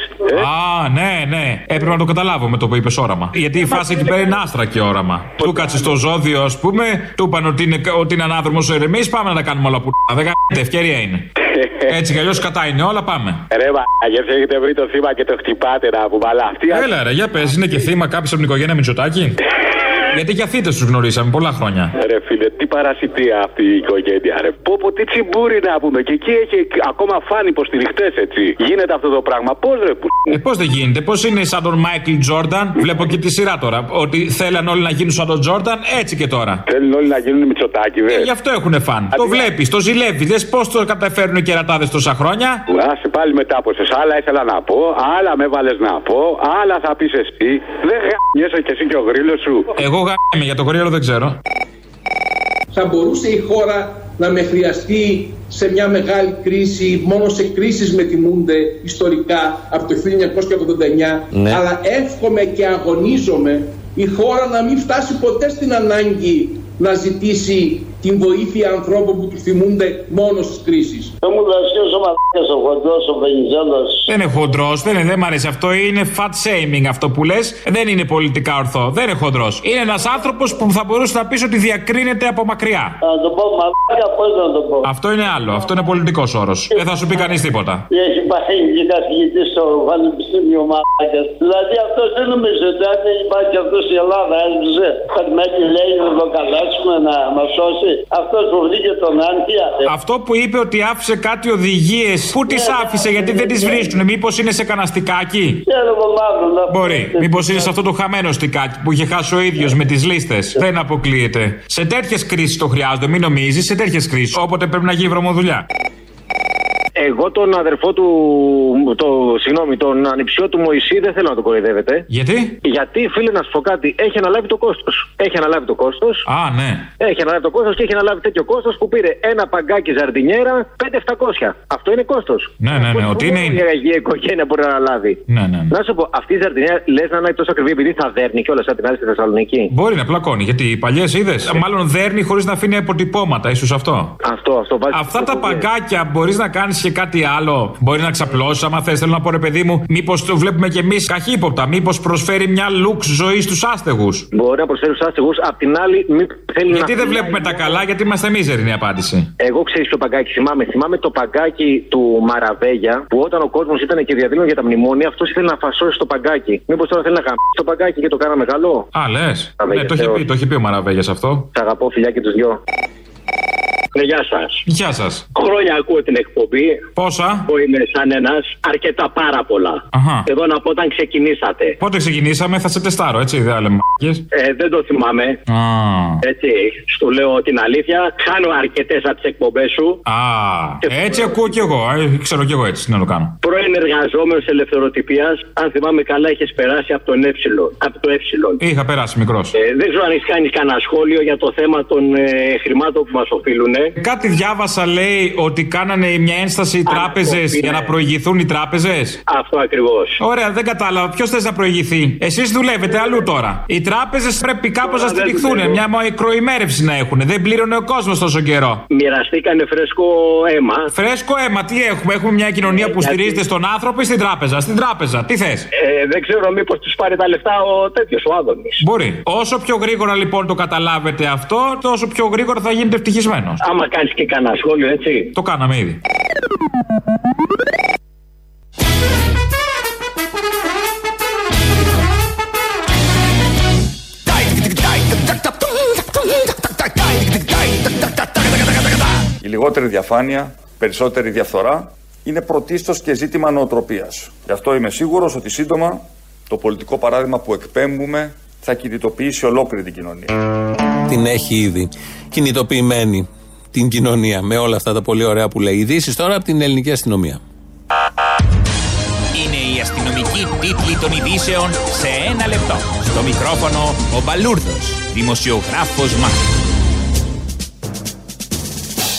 Α, ναι, ναι. Έπρεπε να το καταλάβω με το που είπες όραμα. Γιατί η φάση εκεί πέρα είναι άστρα και όραμα. Του κάτσε στο ζώδιο, ας πούμε, του είπαν ότι είναι, ότι είναι ανάδρομο ερεμή. Πάμε να τα κάνουμε όλα που. Δεν κάνετε, ευκαιρία είναι. Έτσι κι αλλιώς κατά είναι όλα, πάμε.
Ρε μάγκες, έχετε βρει το θύμα και το χτυπάτε να πούμε αυτή.
Έλα ρε, για πες, είναι και θύμα κάποιος από την οικογένεια Μητσοτάκη; Γιατί για θύτες τους γνωρίσαμε πολλά χρόνια.
Ρε φίλε, τι παρασιτία αυτή η οικογένεια, ρε. Πω, πω τι τσιμπούρι να πούμε. Και εκεί έχει ακόμα φαν υποστηριχτές, έτσι. Γίνεται αυτό το πράγμα. Πώς ρε, που.
Ε, πώς δεν γίνεται, πώς είναι σαν τον Μάικλ Τζόρνταν. Βλέπω και τη σειρά τώρα. Ότι θέλαν όλοι να γίνουν σαν τον Τζόρνταν, έτσι και τώρα.
Θέλουν όλοι να γίνουν Μητσοτάκηδες.
Ε, γι' αυτό έχουν φαν. Το βλέπεις, το ζηλεύεις. Δες πώς το καταφέρνουν οι κερατάδες τόσα χρόνια.
Άσε πάλι μετά από σε άλλα ήθελα να πω, άλλα με βάλες να πω, άλλα θα πεις εσύ. Δεν γάμιεσαι κι εσύ και ο γρίλο σου.
Εγώ γάμιε για το γρίλο δεν ξέρω.
Θα μπορούσε η χώρα να με χρειαστεί σε μια μεγάλη κρίση, μόνο σε κρίσεις με τιμούνται ιστορικά από το 1989,
Ναι.
αλλά εύχομαι και αγωνίζομαι η χώρα να μην φτάσει ποτέ στην ανάγκη να ζητήσει την βοήθεια ανθρώπων που τους θυμούνται μόνο στις κρίσεις.
Δεν μου δώσει ο μαλάκας ο χοντρός, ο Βενιζέλος.
Δεν είναι χοντρός, δεν, είναι, δεν μ' αρέσει αυτό. Είναι fat shaming αυτό που λες. Δεν είναι πολιτικά ορθό. Δεν είναι χοντρός. Είναι ένας άνθρωπος που θα μπορούσε να πεις ότι διακρίνεται από μακριά.
Να το πω μαλάκα, πώς να το πω.
Αυτό είναι άλλο. Αυτό είναι πολιτικός όρος. Δεν θα σου πει κανείς τίποτα.
Έχει πάει και καθηγητή στο Πανεπιστήμιο Μαλάκας. Δηλαδή αυτό δεν νομίζω ότι αν δεν υπάρχει αυτός η Ελλάδα έσβησε. Καρμένη λέει να το καλέσουμε να μας σώσει. Αυτός που βρήκε τον Άνθια.
Αυτό που είπε ότι άφησε κάτι οδηγίες. Πού τις άφησε, γιατί δεν τις βρίσκουν. Μήπως είναι σε καναστικάκι;
Ξέρω εγώ μάλλον. να-
Μπορεί. Μήπως είναι σε αυτό το χαμένο στικάκι που είχε χάσει ο ίδιος με τις λίστες. Δεν αποκλείεται. Σε τέτοιες κρίσεις το χρειάζονται, μην νομίζεις, σε τέτοιες κρίσεις. Όποτε πρέπει να γίνει βρωμοδουλειά.
Εγώ τον αδερφό του, το, συγγνώμη, τον ανιψιό του Μωυσή δεν θέλω να το κοροϊδεύετε.
Γιατί;
Γιατί, φίλε, να σου πω κάτι, έχει αναλάβει το κόστος. Έχει αναλάβει το κόστος.
Α, ναι.
Έχει αναλάβει το κόστος και έχει αναλάβει τέτοιο κόστος που πήρε ένα παγκάκι ζαρντινιέρα 5.700. Αυτό είναι κόστος.
Ναι, ναι, ναι. Ότι είναι.
Η αγία οικογένεια μπορεί να αναλάβει;
Ναι, ναι.
Να σου πω, αυτή η ζαρντινιέρα λες να είναι τόσο ακριβή επειδή θα δέρνει κιόλας σαν την άλλη στη Θεσσαλονίκη;
Μπορεί να πλακώνει, γιατί οι παλιές είδες. Μάλλον δέρνει χωρίς να αφήνει αποτυπώματα, ίσως αυτό.
Αυτό, αυτό βάζει.
Αυτά τα παγκάκια μπορείς να κάνεις και κάτι άλλο. Μπορεί να ξαπλώσει, άμα θες. Θέλω να πω, ρε παιδί μου, μήπως το βλέπουμε κι εμείς καχύποπτα; Μήπως προσφέρει μια λουξ ζωή στους άστεγους;
Μπορεί να προσφέρει στους άστεγους, απ' την άλλη μην θέλει
Γιατί
να.
δεν βλέπουμε τα καλά, γιατί είμαστε μίζεροι είναι η απάντηση.
Εγώ ξέρεις το παγκάκι θυμάμαι. Θυμάμαι το παγκάκι του Μαραβέγια που όταν ο κόσμος ήταν και διαδήλωνε για τα μνημόνια, αυτός ήθελε να φασώσει το παγκάκι. Μήπως τώρα θέλει να γαμίσει το παγκάκι και το κάνα μεγάλο.
Α, λες.
Τα
Ναι, το έχει
Θεός.
πει, το έχει πει ο Μαραβέγιας αυτό.
Σ' αγαπώ, φιλιά και τους δυο. Ναι, γεια σας.
Γεια σας.
Χρόνια ακούω την εκπομπή.
Πόσα;
Εγώ είμαι σαν ένας. Αρκετά πάρα πολλά.
Αχα.
Εδώ να πω όταν ξεκινήσατε.
Πότε ξεκινήσαμε, θα σε τεστάρω, έτσι, δεν λέμε μ***κες.
Ε, δεν το θυμάμαι.
Α.
Έτσι, σου λέω την αλήθεια. Χάνω αρκετές από τις εκπομπές σου.
Α, έτσι ακούω κι εγώ. Ε, ξέρω κι εγώ έτσι να το κάνω.
Πρώην εργαζόμενος ελευθεροτυπίας, αν θυμάμαι καλά, είχες περάσει από τον ε. Από το ε.
Είχα περάσει μικρός.
Ε, δεν ξέρω αν έχεις κάνει κανένα σχόλιο για το θέμα των ε, χρημάτων που μας οφείλουν.
Κάτι διάβασα, λέει, ότι κάνανε μια ένσταση οι τράπεζες για να προηγηθούν οι τράπεζες.
Αυτό ακριβώς.
Ωραία, δεν κατάλαβα. Ποιος θες να προηγηθεί; Εσείς δουλεύετε αλλού τώρα. Οι τράπεζες πρέπει κάπως να στηριχθούν. Μια μικροημέρευση να έχουν. Δεν πλήρωνε ο κόσμος τόσο καιρό.
Μοιραστήκανε φρέσκο αίμα.
Φρέσκο αίμα, τι έχουμε; Έχουμε μια κοινωνία που στηρίζεται στον άνθρωπο ή στην τράπεζα; Στην τράπεζα, τι θες;
Ε, δεν ξέρω μήπως του πάρει τα λεφτά ο τέτοιος ο Άδωνης.
Μπορεί. Όσο πιο γρήγορα λοιπόν το καταλάβετε αυτό, τόσο πιο γρήγορα θα γίνετε ευτυχισμένος.
Άμα κάνεις και κανένα σχόλιο, έτσι.
Το κάναμε ήδη.
Η λιγότερη διαφάνεια, περισσότερη διαφθορά είναι πρωτίστως και ζήτημα νοοτροπίας. Γι' αυτό είμαι σίγουρος ότι σύντομα το πολιτικό παράδειγμα που εκπέμπουμε θα κινητοποιήσει ολόκληρη την κοινωνία.
Την έχει ήδη κινητοποιημένη την κοινωνία με όλα αυτά τα πολύ ωραία που λέει. Ειδήσεις τώρα από την ελληνική αστυνομία.
Είναι η αστυνομική τίτλη των ειδήσεων σε ένα λεπτό. Στο μικρόφωνο ο Μπαλούρδος, δημοσιογράφος Μάρκος.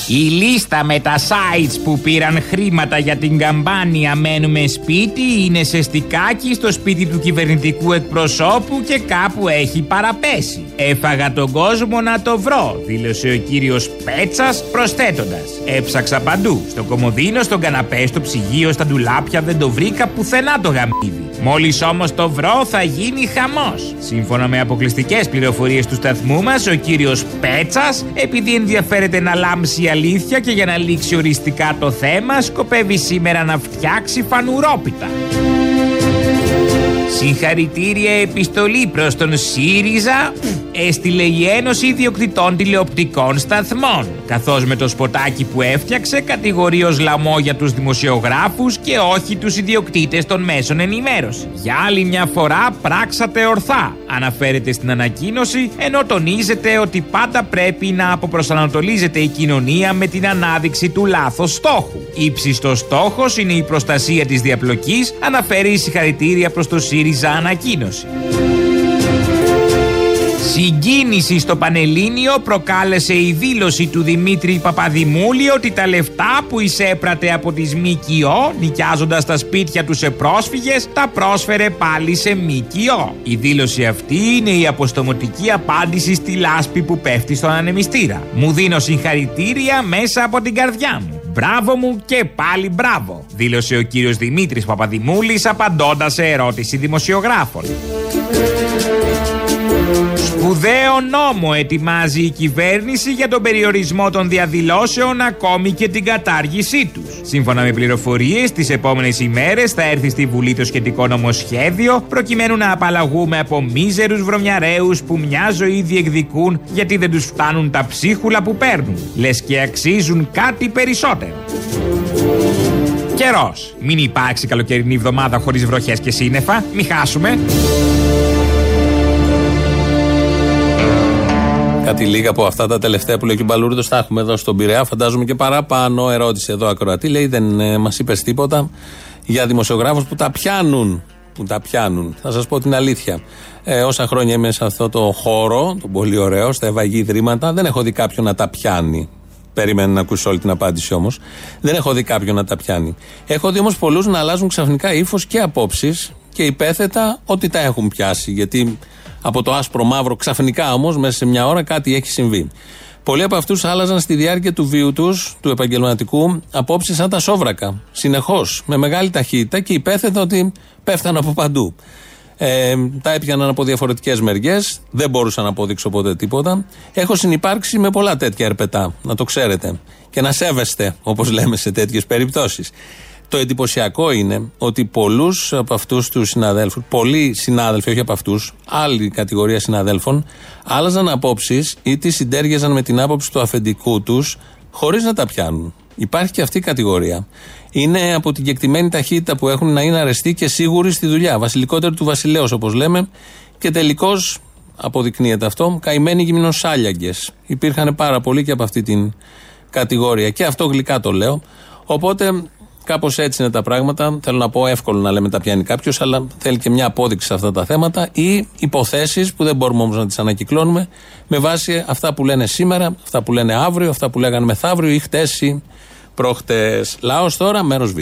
Η λίστα με τα sites που πήραν χρήματα για την καμπάνια Μένουμε σπίτι είναι σε στικάκι στο σπίτι του κυβερνητικού εκπροσώπου και κάπου έχει παραπέσει. Έφαγα τον κόσμο να το βρω, δήλωσε ο κύριος Πέτσας προσθέτοντας. Έψαξα παντού, στο κομμωδίνο, στον καναπέ, στο ψυγείο, στα ντουλάπια, δεν το βρήκα πουθενά το γαμίδι. Μόλις όμως το βρω θα γίνει χαμός. Σύμφωνα με αποκλειστικές πληροφορίες του σταθμού μας, ο κύριος Πέτσας, επειδή ενδιαφέρεται να λάμψει η αλήθεια και για να λήξει οριστικά το θέμα, σκοπεύει σήμερα να φτιάξει φανουρόπιτα. Συγχαρητήρια επιστολή προς τον ΣΥΡΙΖΑ έστειλε η Ένωση Ιδιοκτητών Τηλεοπτικών Σταθμών καθώς με το σποτάκι που έφτιαξε κατηγορεί ως λαμόγια τους δημοσιογράφους και όχι τους ιδιοκτήτες των μέσων ενημέρωσης. Για άλλη μια φορά πράξατε ορθά αναφέρεται στην ανακοίνωση ενώ τονίζεται ότι πάντα πρέπει να αποπροσανατολίζεται η κοινωνία με την ανάδειξη του λάθος στόχου. Ήψιστος στόχος είναι η προστασία της διαπλοκής αναφέρει η συγχαρητήρια προς το ΣΥΡΙΖΑ ανακοίνωση. Συγκίνηση στο Πανελλήνιο προκάλεσε η δήλωση του Δημήτρη Παπαδημούλη ότι τα λεφτά που εισέπρατε από τις ΜΚΟ νοικιάζοντας τα σπίτια τους σε πρόσφυγες τα πρόσφερε πάλι σε ΜΚΟ. Η δήλωση αυτή είναι η αποστομωτική απάντηση στη λάσπη που πέφτει στον ανεμιστήρα. Μου δίνω συγχαρητήρια μέσα από την καρδιά μου. Μπράβο μου και πάλι μπράβο, δήλωσε ο κύριος Δημήτρης Παπαδημούλης απαντώντας σε ερώτηση δημοσιογράφων. Σπουδαίο νόμο ετοιμάζει η κυβέρνηση για τον περιορισμό των διαδηλώσεων ακόμη και την κατάργησή τους. Σύμφωνα με πληροφορίες, τις επόμενες ημέρες θα έρθει στη Βουλή το σχετικό νομοσχέδιο προκειμένου να απαλλαγούμε από μίζερους βρωμιαρέους που μια ζωή διεκδικούν γιατί δεν τους φτάνουν τα ψίχουλα που παίρνουν. Λες και αξίζουν κάτι περισσότερο. Καιρός. Μην υπάρξει καλοκαιρινή εβδομάδα χωρίς βροχές και σύννεφα. Μην χάσουμε.
Κάτι λίγα από αυτά τα τελευταία που λέει και ο Μπαλούρδος τα έχουμε εδώ στον Πειραιά. Φαντάζομαι και παραπάνω. Ερώτηση εδώ ακροατή. Λέει δεν ε, μας είπες τίποτα για δημοσιογράφους που τα πιάνουν. Που τα πιάνουν. Θα σας πω την αλήθεια. Ε, όσα χρόνια είμαι σε αυτό το χώρο, τον πολύ ωραίο, στα ευαγή ιδρύματα, δεν έχω δει κάποιον να τα πιάνει. Περιμένω να ακούσει όλη την απάντηση όμως. Δεν έχω δει κάποιον να τα πιάνει. Έχω δει όμως πολλούς να αλλάζουν ξαφνικά ύφος και απόψεις και υπέθετα ότι τα έχουν πιάσει. Γιατί από το άσπρο μαύρο ξαφνικά όμως μέσα σε μια ώρα κάτι έχει συμβεί. Πολλοί από αυτούς άλλαζαν στη διάρκεια του βίου τους, του επαγγελματικού, απόψεις σαν τα σόβρακα. Συνεχώς, με μεγάλη ταχύτητα και υπέθετα ότι πέφταν από παντού. Ε, τα έπιαναν από διαφορετικές μεριές, δεν μπορούσα να αποδείξω ποτέ τίποτα. Έχω συνεπάρξει με πολλά τέτοια ερπετά, να το ξέρετε. Και να σέβεστε, όπως λέμε σε τέτοιες περιπτώσεις. Το εντυπωσιακό είναι ότι πολλούς από αυτούς τους συναδέλφους, πολλοί συνάδελφοι, όχι από αυτούς, άλλη κατηγορία συναδέλφων, άλλαζαν απόψεις ή τις συντέργεζαν με την άποψη του αφεντικού τους χωρίς να τα πιάνουν. Υπάρχει και αυτή η κατηγορία. Είναι από την κεκτημένη ταχύτητα που έχουν να είναι αρεστοί και σίγουροι στη δουλειά. Βασιλικότερο του βασιλέως, όπως λέμε. Και τελικώς αποδεικνύεται αυτό. Καημένοι γυμνοσάλιαγκες. Υπήρχαν πάρα πολλοί και από αυτή την κατηγορία. Και αυτό γλυκά το λέω. Οπότε κάπως έτσι είναι τα πράγματα. Θέλω να πω εύκολο να λέμε τα πιάνει κάποιος, αλλά θέλει και μια απόδειξη σε αυτά τα θέματα ή υποθέσεις που δεν μπορούμε όμως να τις ανακυκλώνουμε με βάση αυτά που λένε σήμερα, αυτά που λένε αύριο, αυτά που λέγανε μεθαύριο ή χτες ή προχτές. Λαό τώρα, μέρος Β.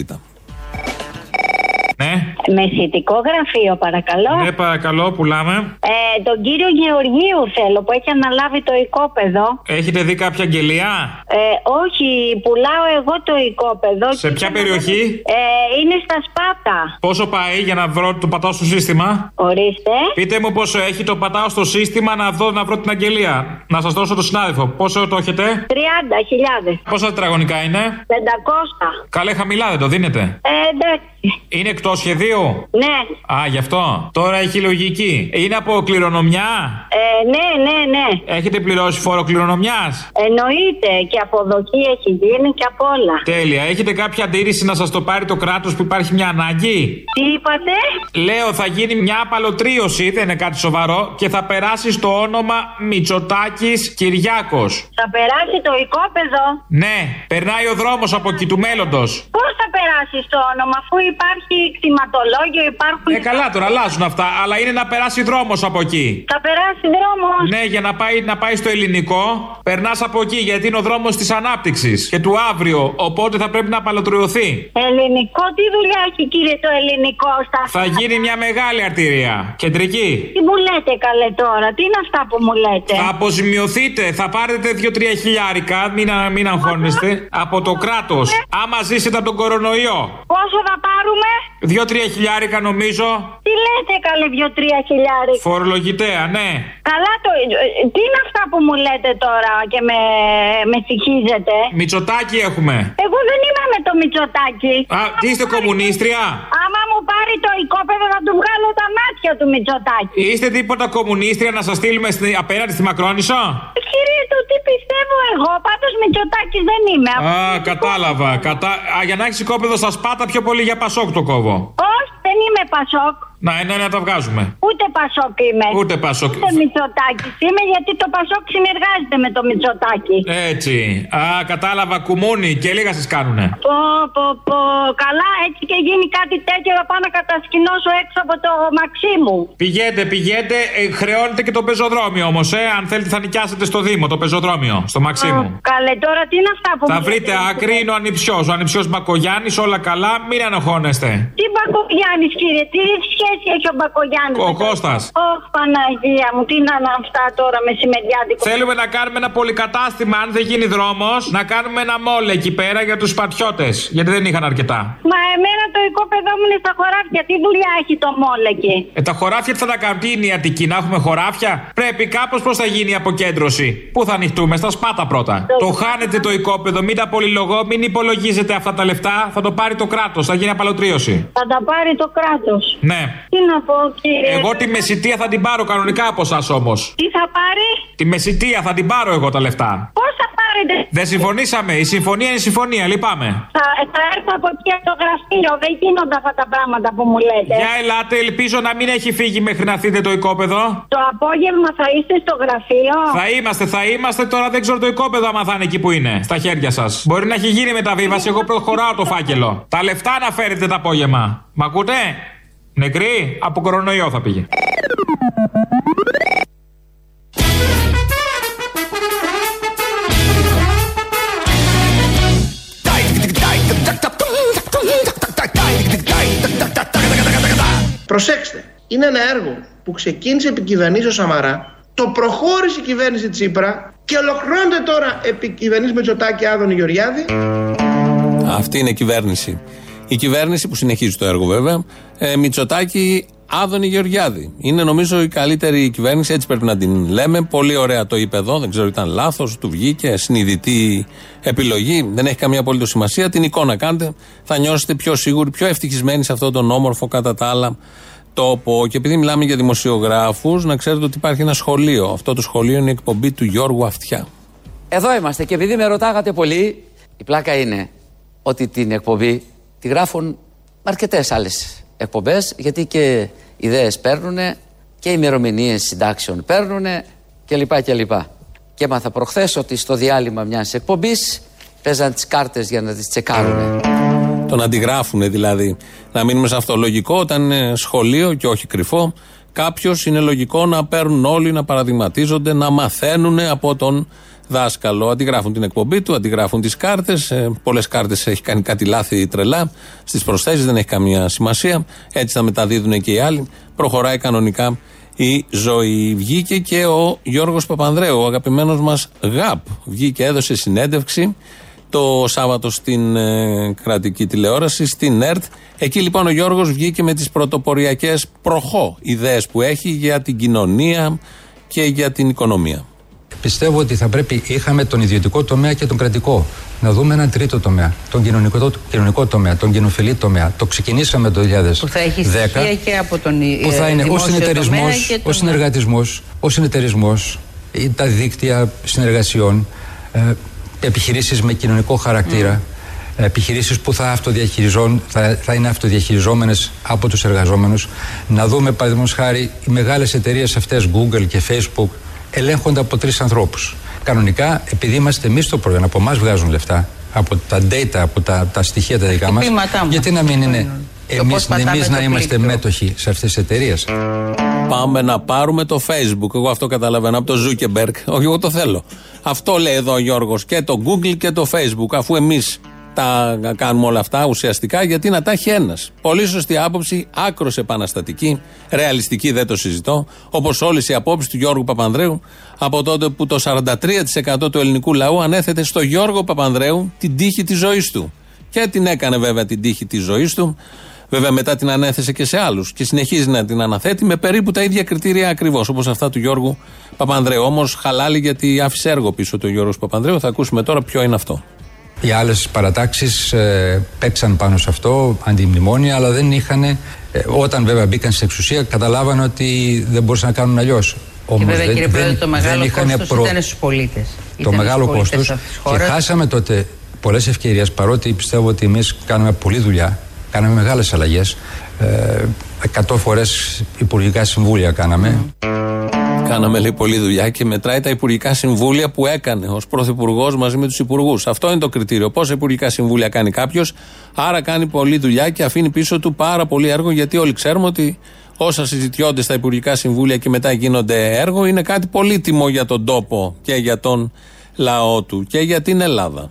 Ναι.
Μεσητικό γραφείο, παρακαλώ.
Ναι, παρακαλώ, πουλάμε.
Ε, τον κύριο Γεωργίου θέλω που έχει αναλάβει το οικόπεδο.
Έχετε δει κάποια αγγελία;
Ε, όχι, πουλάω εγώ το οικόπεδο.
Σε
και
ποια
θέλω να-
περιοχή;
Ε, είναι στα Σπάτα.
Πόσο πάει για να βρω το πατάω στο σύστημα;
Ορίστε.
Πείτε μου πόσο έχει το πατάω στο σύστημα να δω να βρω την αγγελία. Να σας δώσω το συνάδελφο. Πόσο το έχετε;
30.000.
Πόσα τετραγωνικά είναι;
500.
Καλέ χαμηλά δεν το δίνετε;
Ε, εντάξει.
Είναι εκτός σχεδίου;
Ναι.
Α, γι' αυτό. Τώρα έχει λογική. Είναι από κληρονομιά;
Ε, ναι, ναι, ναι.
Έχετε πληρώσει φόρο κληρονομιάς;
Εννοείται και αποδοχή έχει γίνει και απ' όλα.
Τέλεια. Έχετε κάποια αντίρρηση να σας το πάρει το κράτος που υπάρχει μια ανάγκη;
Τι είπατε;
Λέω θα γίνει μια απαλωτρίωση, δεν είναι κάτι σοβαρό, και θα περάσει στο όνομα Μητσοτάκης Κυριάκος.
Θα περάσει το οικόπεδο.
Ναι, περνάει ο δρόμος από εκεί του μέλλοντος.
Πώς θα περάσει το όνομα, αφού υπάρχει κτηματολόγιο, υπάρχουν.
Ε, καλά τώρα, αλλάζουν αυτά, αλλά είναι να περάσει δρόμος από εκεί.
Θα περάσει δρόμος.
Ναι, για να πάει, να πάει στο ελληνικό, περνάς από εκεί γιατί είναι ο δρόμος της ανάπτυξης και του αύριο. Οπότε θα πρέπει να απαλωτριωθεί.
Ελληνικό, τι δουλειά έχει κύριε το ελληνικό στα
Θα γίνει μια μεγάλη αρτηρία. Κεντρική.
Τι μου λέτε καλέ τώρα, τι είναι αυτά που μου λέτε;
Θα αποζημιωθείτε, θα πάρετε 2-3 χιλιάρικα, μην, α- μην αγχώνεστε, από το κράτος. Άμα ζήσετε από τον κορονοϊό.
Πόσο θα πάρουμε,
2-3 χιλιάρικα νομίζω.
τι λέτε καλέ δυο-τρία χιλιάρι.
Φορολογητέα, ναι.
Καλά το. ε, Τι είναι αυτά που μου λέτε τώρα και με, με συγχύζετε.
Μητσοτάκι έχουμε.
Εγώ δεν είμαι με το Μητσοτάκι.
Α, τι είστε κομμουνίστρια;
Άμα μου πάρει το οικόπεδο θα του βγάλω τα μάτια του Μητσοτάκι.
Είστε τίποτα κομμουνίστρια να σας στείλουμε στη- απέναντι στη Μακρόνισο.
Κύριε του, τι πιστεύω εγώ. Πάντως Μητσοτάκι δεν είμαι.
Α, κατάλαβα. Κατά... Α, για να έχεις οικόπεδο στα σπάτα πιο πολύ για πασόκ το κόβω.
Όχι, δεν είμαι Πασόκ.
Να, ναι, να τα βγάζουμε.
Ούτε Πασόκ είμαι.
Ούτε Πασόκ.
Ούτε Μητσοτάκι είμαι γιατί το Πασόκ συνεργάζεται με το Μητσοτάκι.
Έτσι. Α, κατάλαβα. Κουμούνι και λίγα σας κάνουνε.
Πω, πω, πω. Καλά, έτσι και γίνει κάτι τέτοιο θα πάω να κατασκηνώσω έξω από το μαξί μου.
Πηγαίνετε, πηγαίνετε. Ε, χρεώνετε και το πεζοδρόμιο όμως, ε. Αν θέλετε, θα νοικιάσετε στο Δήμο το πεζοδρόμιο. Στο Μαξίμου.
Καλέ, τώρα τι είναι αυτά που
Θα
μου
βρείτε
λέτε;
άκρη, είναι ο ανιψιός. Ο ανιψιός Μπακογιάννης, όλα καλά, μην αναχώνεστε.
Τι Μπακογιάννης, κύριε, τι σχέση έχει ο Μπακογιάννης.
Ο Κώστας.
Ωχ, Παναγία μου, τι να είναι αυτά τώρα μεσημεριάτικο.
Θέλουμε να κάνουμε ένα πολυκατάστημα, αν δεν γίνει δρόμος, να κάνουμε ένα μόλ εκεί πέρα για τους πατιώτες. Γιατί δεν είχαν αρκετά.
Μα εμένα το οικόπεδό μου είναι στα χωράφια. Τι δουλειά έχει το μόλ εκεί;
Ε, τα χωράφια τι θα τα κάνουν, τι είναι η Αττική, να έχουμε χωράφια; Πρέπει κάπως πώς θα γίνει η αποκέντρωση; Πού θα ανοιχτούμε, στα σπάτα πρώτα. Το χάνετε το οικόπεδο, μην τα πολυλογώ, μην υπολογίζετε αυτά τα λεφτά. Θα το πάρει το κράτος, θα γίνει απαλωτρίωση.
Θα τα πάρει το κράτος.
Ναι.
Τι να πω, κύριε;
Εγώ τη μεσητεία θα την πάρω κανονικά από εσά όμως.
Τι θα πάρει,
Τη μεσητεία θα την πάρω εγώ τα λεφτά.
πώς θα πάρετε;
Δεν συμφωνήσαμε. Η συμφωνία είναι συμφωνία, λυπάμαι.
Θα, θα έρθω από εκεί από το γραφείο. Δεν γίνονται αυτά τα πράγματα που μου λέτε.
Για ελάτε, ελπίζω να μην έχει φύγει μέχρι να θείτε το οικόπεδο.
Το απόγευμα θα είστε στο γραφείο.
Θα είμαστε, θα είμαστε. Τώρα δεν ξέρω το οικόπεδο άμα θα είναι εκεί που είναι. Στα χέρια σας. Μπορεί να έχει γίνει μεταβίβαση. Εγώ προχωράω το φάκελο. Τα λεφτά να φέρετε το απόγευμα. Μ' ακούτε; Νεκρή, από κορονοϊό θα πήγε.
Προσέξτε, είναι ένα έργο που ξεκίνησε επί κυβερνήσεως Σαμαρά, το προχώρησε η κυβέρνηση Τσίπρα και ολοκληρώνεται τώρα επί κυβερνήσεως Μετσοτάκη Άδωνη Γεωργιάδη.
Αυτή είναι η κυβέρνηση. Η κυβέρνηση που συνεχίζει το έργο βέβαια. Ε, Μητσοτάκη Άδωνη Γεωργιάδη. Είναι νομίζω η καλύτερη κυβέρνηση, έτσι πρέπει να την λέμε. Πολύ ωραία το είπε εδώ, δεν ξέρω ήταν λάθος, του βγήκε, συνειδητή επιλογή. Δεν έχει καμία απολύτω σημασία. Την εικόνα κάντε, θα νιώσετε πιο σίγουροι, πιο ευτυχισμένοι σε αυτόν τον όμορφο κατά τα άλλα τόπο. Και επειδή μιλάμε για δημοσιογράφους, να ξέρετε ότι υπάρχει ένα σχολείο. Αυτό το σχολείο είναι η εκπομπή του Γιώργου Αυτιά.
Εδώ είμαστε και επειδή με ρωτάγατε πολύ, η πλάκα είναι ότι την εκπομπή τη γράφουν αρκετές άλλες εκπομπές, γιατί και ιδέες παίρνουν και ημερομηνίες συντάξεων παίρνουν κλπ. κλπ. Και έμαθα προχθές ότι στο διάλειμμα μιας εκπομπής παίζαν τις κάρτες για να τις τσεκάρουν.
Τον αντιγράφουν δηλαδή. Να μείνουμε σε αυτό. Λογικό όταν είναι σχολείο και όχι κρυφό, κάποιος είναι λογικό να παίρνουν όλοι, να παραδειγματίζονται, να μαθαίνουν από τον δάσκαλο. Αντιγράφουν την εκπομπή του, αντιγράφουν τις κάρτες. Ε, Πολλές κάρτες έχει κάνει κάτι λάθη τρελά. Στις προσθέσεις δεν έχει καμία σημασία. Έτσι θα μεταδίδουν και οι άλλοι. Προχωράει κανονικά η ζωή. Βγήκε και ο Γιώργος Παπανδρέου, ο αγαπημένος μας ΓΑΠ. Βγήκε, έδωσε συνέντευξη το Σάββατο στην ε, κρατική τηλεόραση, στην ΕΡΤ. Εκεί λοιπόν ο Γιώργος βγήκε με τις πρωτοποριακές προχώ ιδέες που έχει για την κοινωνία και για την οικονομία.
Πιστεύω ότι θα πρέπει, είχαμε τον ιδιωτικό τομέα και τον κρατικό. Να δούμε έναν τρίτο τομέα, τον κοινωνικό, το κοινωνικό τομέα, τον κοινοφιλή τομέα. Το ξεκινήσαμε το 2010.
Που θα έχει στοιχεία και από τον
Που θα είναι ο συνεταιρισμός,
τον...
ο συνεργατισμός, ο συνεταιρισμός, τα δίκτυα συνεργασιών, ε, επιχειρήσεις με κοινωνικό χαρακτήρα, mm. επιχειρήσεις που θα, θα, θα είναι αυτοδιαχειριζόμενες από τους εργαζόμενους. Να δούμε, παραδείγματος χάρη, οι μεγάλες εταιρείες αυτές, Google και Facebook, ελέγχονται από τρεις ανθρώπους. Κανονικά, επειδή είμαστε εμείς το προϊόν, από εμάς βγάζουν λεφτά, από τα data, από τα, τα στοιχεία τα δικά μας, γιατί να μην είναι εμείς, εμείς να είμαστε μέτοχοι σε αυτές τις εταιρείες.
Πάμε να πάρουμε το Facebook. Εγώ αυτό καταλαβαίνω από το Zuckerberg. Όχι, εγώ το θέλω. Αυτό λέει εδώ ο Γιώργος. Και το Google και το Facebook. Αφού εμείς τα κάνουμε όλα αυτά ουσιαστικά, γιατί να τα έχει ένας. Πολύ σωστή άποψη, άκρος επαναστατική, ρεαλιστική, δεν το συζητώ. Όπως όλες οι απόψεις του Γιώργου Παπανδρέου από τότε που το 43% του ελληνικού λαού ανέθετε στο Γιώργο Παπανδρέου την τύχη της ζωής του. Και την έκανε βέβαια την τύχη της ζωής του. Βέβαια μετά την ανέθεσε και σε άλλους και συνεχίζει να την αναθέτει με περίπου τα ίδια κριτήρια ακριβώς όπως αυτά του Γιώργου Παπανδρέου. Όμως χαλάλη γιατί άφησε έργο πίσω του Γιώργου Παπανδρέου. Θα ακούσουμε τώρα ποιο είναι αυτό.
Οι άλλες παρατάξεις ε, παίξαν πάνω σε αυτό αντιμνημόνια, αλλά δεν είχαν. Ε, όταν βέβαια μπήκαν στην εξουσία, καταλάβαν ότι δεν μπορούσαν να κάνουν αλλιώς.
Και βέβαια, δεν, κύριε Πρόεδρε, το μεγάλο κόστος προ... ήταν στους πολίτες.
Το μεγάλο κόστος. Και χάσαμε τότε πολλές ευκαιρίες, παρότι πιστεύω ότι εμείς κάναμε πολλή δουλειά Κάναμε μεγάλες αλλαγές. Ε, εκατό φορές υπουργικά συμβούλια κάναμε.
Κάναμε λέει πολλή δουλειά και μετράει τα υπουργικά συμβούλια που έκανε ως πρωθυπουργός μαζί με τους υπουργούς. Αυτό είναι το κριτήριο. Πόσα υπουργικά συμβούλια κάνει κάποιος, άρα κάνει πολλή δουλειά και αφήνει πίσω του πάρα πολύ έργο γιατί όλοι ξέρουμε ότι όσα συζητιώνται στα υπουργικά συμβούλια και μετά γίνονται έργο είναι κάτι πολύτιμο για τον τόπο και για τον λαό του και για την Ελλάδα.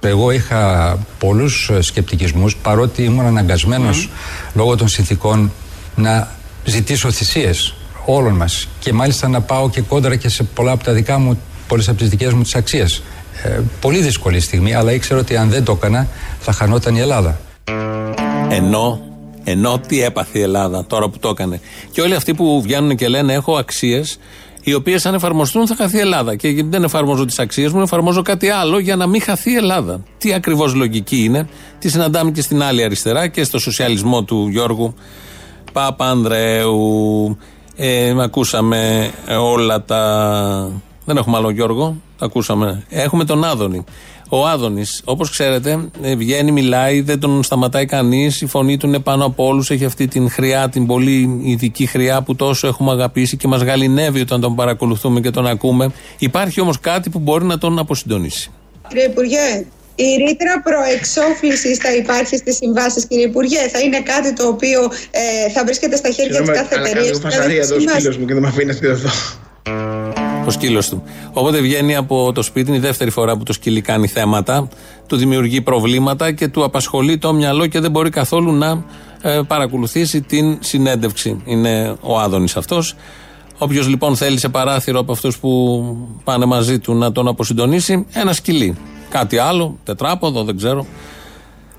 Εγώ είχα πολλούς ε, σκεπτικισμούς παρότι ήμουν αναγκασμένος λόγω των συνθήκων να ζητήσω θυσίες όλων μας και μάλιστα να πάω και κόντρα και σε πολλά από τα δικά μου, πολλές από τις δικές μου τις αξίες. Ε, πολύ δύσκολη στιγμή, αλλά ήξερα ότι αν δεν το έκανα θα χανόταν η Ελλάδα.
Ενώ, ενώ τι έπαθε η Ελλάδα τώρα που το έκανε. Και όλοι αυτοί που βγαίνουν και λένε έχω αξίες οι οποίες αν εφαρμοστούν θα χαθεί η Ελλάδα. Και δεν εφαρμόζω τις αξίες μου, εφαρμόζω κάτι άλλο για να μην χαθεί η Ελλάδα. Τι ακριβώς λογική είναι, τι συναντάμε και στην άλλη αριστερά και στο σοσιαλισμό του Γιώργου Παπανδρέου. Ε, ακούσαμε όλα τα. Δεν έχουμε άλλο Γιώργο, τα ακούσαμε. Έχουμε τον Άδωνη. Ο Άδωνης, όπως ξέρετε, ε, βγαίνει, μιλάει, δεν τον σταματάει κανείς. Η φωνή του είναι πάνω από όλους. Έχει αυτή την χρειά, την πολύ ειδική χρειά που τόσο έχουμε αγαπήσει και μας γαλινεύει όταν τον παρακολουθούμε και τον ακούμε. Υπάρχει όμως κάτι που μπορεί να τον αποσυντονίσει.
Κύριε Υπουργέ, η ρήτρα προεξόφλησης θα υπάρχει στις συμβάσεις, κύριε Υπουργέ. Θα είναι κάτι το οποίο ε, θα βρίσκεται στα χέρια της κάθε εταιρεία.
Έχω φασαρία εδώ, φίλο μου, και δεν με αφήνει εδώ.
Ο σκύλος του. Οπότε βγαίνει από το σπίτι, είναι η δεύτερη φορά που το σκύλι κάνει θέματα, του δημιουργεί προβλήματα και του απασχολεί το μυαλό και δεν μπορεί καθόλου να ε, παρακολουθήσει την συνέντευξη. Είναι ο Άδωνης αυτός. Όποιος λοιπόν θέλει σε παράθυρο από αυτούς που πάνε μαζί του να τον αποσυντονίσει, ένα σκυλί. Κάτι άλλο, τετράποδο, δεν ξέρω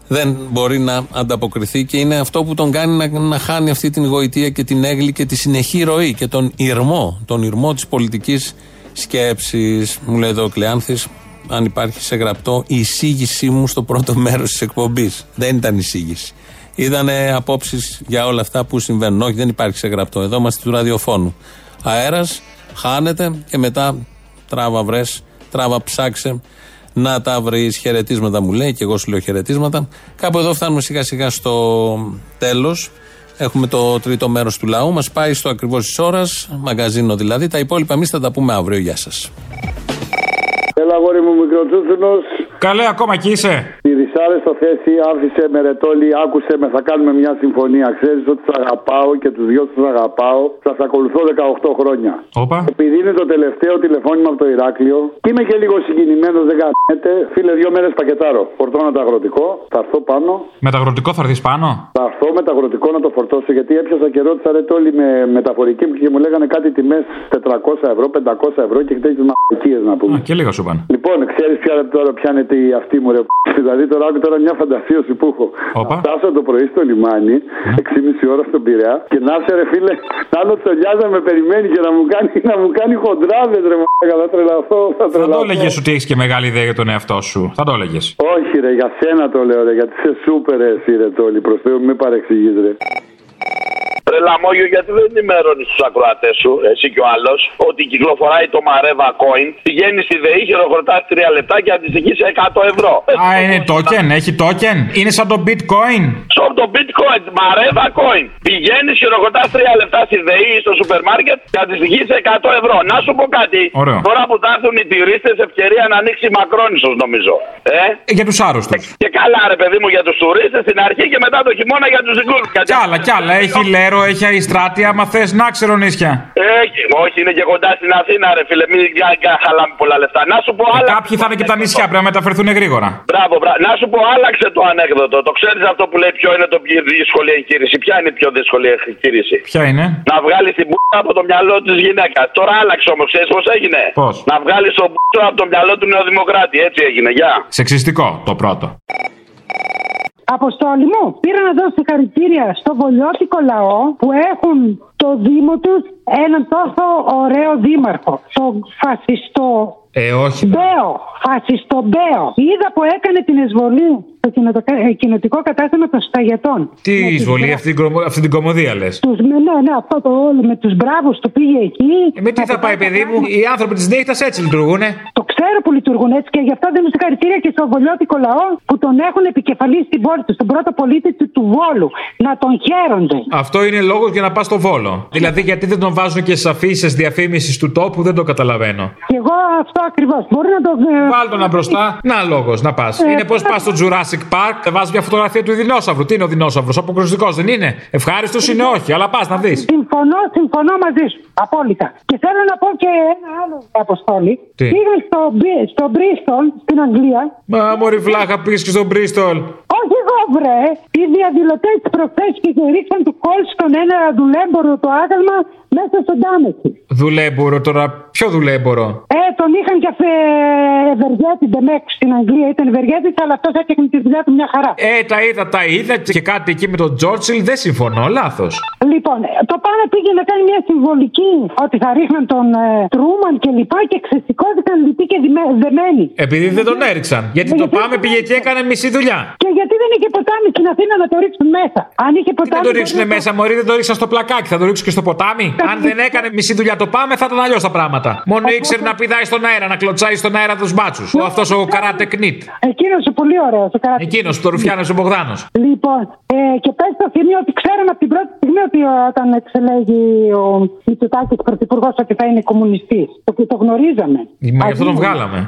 δεν μπορεί να ανταποκριθεί και είναι αυτό που τον κάνει να, να χάνει αυτή την γοητεία και την έγκλη και τη συνεχή ροή και τον ηρμό, τον ηρμό της πολιτικής σκέψης. Μου λέει εδώ ο Κλεάνθης, αν υπάρχει σε γραπτό, η εισήγησή μου στο πρώτο μέρος της εκπομπής. Δεν ήταν εισήγηση. Ήταν απόψεις για όλα αυτά που συμβαίνουν. Όχι, δεν υπάρχει σε γραπτό. Εδώ είμαστε του ραδιοφώνου. Αέρας, χάνεται και μετά τράβα βρες Τράβα, ψάξε να τα βρεις. Χαιρετίσματα μου λέει και εγώ σου λέω χαιρετίσματα. Κάπου εδώ φτάνουμε σιγά σιγά στο τέλος. Έχουμε το τρίτο μέρος του λαού. Μας πάει στο ακριβώς της ώρας, μαγκαζίνο δηλαδή. Τα υπόλοιπα εμείς θα τα πούμε αύριο. Γεια σας.
Έλα, αγόρι μου, μικροτσούθινος.
Καλέ, ακόμα εκεί είσαι.
Τη δυσάρεστο θέση άφησε με ρετόλι, άκουσε με, θα κάνουμε μια συμφωνία. Ξέρεις ότι σας αγαπάω και τους δυο σας αγαπάω. Σας ακολουθώ 18 χρόνια.
Όπα.
Επειδή είναι το τελευταίο τηλεφώνημα από το Ηράκλειο και είμαι και λίγο συγκινημένος, δεν κάνετε. Φίλε, δύο μέρες πακετάρω. Φορτώνω το αγροτικό, θα έρθω πάνω.
Με το αγροτικό θα έρθεις πάνω;
Θα έρθω με το αγροτικό να το φορτώσω γιατί έπιασα και ρώτησα ρετόλι με μεταφορική και μου λέγανε κάτι τιμές 400 ευρώ, 500 ευρώ και τέτοιε μαγικίε να πούμε.
Α, και λίγα σου πάνε.
Λοιπόν, ξέρεις ποια τώρα πιάνεται η αυτή μου ρε. Δηλαδή τώρα άκου τώρα μια φαντασίωση που έχω.
Όπα.
Φτάσω το πρωί στο λιμάνι, 6,5 ώρα στον Πειραιά και να έρθει ρε φίλε, να είναι τσολιάζα με περιμένει και να μου κάνει, να μου κάνει χοντράδες ρε μαλάκα, θα τρελαθώ, θα
Θα το
τρελαθώ.
έλεγες ότι έχεις και μεγάλη ιδέα για τον εαυτό σου. Θα το έλεγες.
Όχι ρε, για σένα το λέω ρε, γιατί είσαι σούπερ ρε, εσύ ρε τόλι, προς Θεού μην παρεξηγείς ρε.
Ρε Λαμόγιο, γιατί δεν ενημερώνεις τους ακροατές σου, εσύ και ο άλλος, ότι κυκλοφοράει το Mareva Coin, πηγαίνει στη ΔΕΗ, χειροκροτάς 3 λεπτά και αντιστοιχείς σε 100 ευρώ.
Α, είναι token, έχει token. Είναι σαν το bitcoin.
Στο το bitcoin, Mareva Coin. Πηγαίνεις, χειροκροτάς 3 λεπτά στη ΔΕΗ ή στο σούπερ μάρκετ και αντιστοιχείς σε 100 ευρώ. Να σου πω κάτι.
Ωραίο.
Τώρα που θα έρθουν οι τουρίστες, ευκαιρία να ανοίξει μακρόνισο νομίζω. Ε;
Για τους άρρωστους.
Και καλά, ρε παιδί μου, για τους τουρίστες στην αρχή και μετά το χειμώνα για τους δικού.
Κι άλλα, κι άλλα. Έχει λέρο, έχει αριστράτεια. Άμα θες να ξέρω νησιά.
Έχει, όχι, είναι και κοντά στην Αθήνα, ρε φίλε. Μην κα- κα- χαλάμε πολλά λεφτά. Να σου πω άλλα.
Ε, Κάποιοι θα είναι και τα νησιά, πρέπει να μεταφερθούν γρήγορα.
Μπράβο, μπράβο. Να σου πω, άλλαξε το ανέκδοτο. Το ξέρεις αυτό που λέει ποιο είναι το πιο δύσκολη εγχείρηση. Ποια είναι η πιο δύσκολη εγχείρηση;
Ποια είναι;
Να βγάλεις την μπουτα από το μυαλό της γυναίκας. Τώρα άλλαξε όμως, ξέρεις πώς έγινε;
Πώς;
Να βγάλεις τον μπουτα από το μυαλό του νεοδημοκράτη. Έτσι έγινε, γεια.
Σεξιστικό το πρώτο.
Αποστόλη μου, πήρα να δώσω συγχαρητήρια στο βολιώτικο λαό που έχουν το Δήμο τους έναν τόσο ωραίο δήμαρχο. Το φασιστό
Ε, όχι.
Μπέο. Φασιστό Μπέο. Είδα που έκανε την εισβολή στο κοινοτοκα- ε, κοινοτικό κατάστημα των Σταγετών.
Τι εισβολή, αυτή την, κομμω- αυτή την κομμωδία λες;
Τους, με, ναι, ναι, αυτό το όλο με τους μπράβους του πήγε εκεί.
Ε, με τι θα πάει, παιδί μου, οι άνθρωποι της νύχτας έτσι λειτουργούνε.
Το ξέρω που λειτουργούν έτσι και γι' αυτό δίνω συγχαρητήρια και στο βολιώτικο λαό που τον έχουν επικεφαλής στην πόλη τους, στον πρώτο πολίτη του, του Βόλου. Να τον χαίρονται.
Αυτό είναι λόγος για να πας στο βόλο. Δηλαδή, γιατί δεν τον βάζουν και στι αφήσεις διαφήμισης του τόπου, δεν το καταλαβαίνω.
Και εγώ αυτό ακριβώς. Μπορεί να το. ε,
Βάλ τον να μπροστά. Να λόγος να πας.
Ε,
είναι πώς
ε,
πας στο Jurassic Park, θα βάζεις μια φωτογραφία του δεινόσαυρου. Τι είναι ο δεινόσαυρος, αποκρουστικός δεν είναι; Ευχάριστος είναι όχι, αλλά πας να δεις.
Συμφωνώ, συμφωνώ μαζί σου. Απόλυτα. Και θέλω να πω και ένα άλλο αποστόλη.
Τι;
Πήγα στο, Μπι- στο Μπρίστολ στην Αγγλία.
Μα μωρή βλάχα πήγες και στον Μπρίστολ.
Όχι εγώ βρε. Οι διαδηλωτέ προχθέ και ρίξαν του κόλς στον ένα δουλέμπορο το άγαλμα μέσα στον Τάμεση.
Δουλέμπορο τώρα, ποιο δουλέμπορο;
Ε, τον είχαν και αφ- ε, ευεργέτη Ντεμέκ στην Αγγλία. Ήταν ευεργέτη, αλλά αυτός έφτιαχνε τη δουλειά του μια χαρά.
Ε, τα είδα, τα είδα και κάτι εκεί με τον Τζόρτσιλ δεν συμφωνώ, λάθος.
Λοιπόν, ε, το πάνε πήγε να κάνει μια συμβολική ότι θα ρίχναν τον ε, Τρούμαν και λοιπά και ξεσηκώθηκαν λυποί και δημέ- δεμένοι.
Επειδή δεν τον έριξαν. Γιατί το πάμε πήγε και έκανε μισή δουλειά.
Και γιατί δεν είχε ποτάμι στην Αθήνα να το ρίξουν μέσα. Αν είχε
Τι
ποτάμι.
δεν το ρίξουν μέσα, Μωρή, δεν το ρίξαν στο πλακάκι. Θα το ρίξουν και στο ποτάμι. Αν δεν έκανε μισή δουλειά το πάμε, θα ήταν αλλιώς τα πράγματα. Μόνο ήξερε να πηδάει στον αέρα, να κλωτσάει στον αέρα τους μπάτσους. Ο αυτός ο καράτε κνίτ.
Εκείνος ο πολύ ωραίος. Ο καράτε.
Εκείνος που το ρουφιάνεσε ο Μπογδάνος.
Λοιπόν, ε, και πες στο θύμιο ότι ξέραμε από την πρώτη στιγμή ότι όταν εξελέγει ο Μητσοτάκης πρωθυπουργός ότι θα είναι κομμουνιστής. Το, το γνωρίζαμε.
Μα γι' αυτό τον βγάλαμε.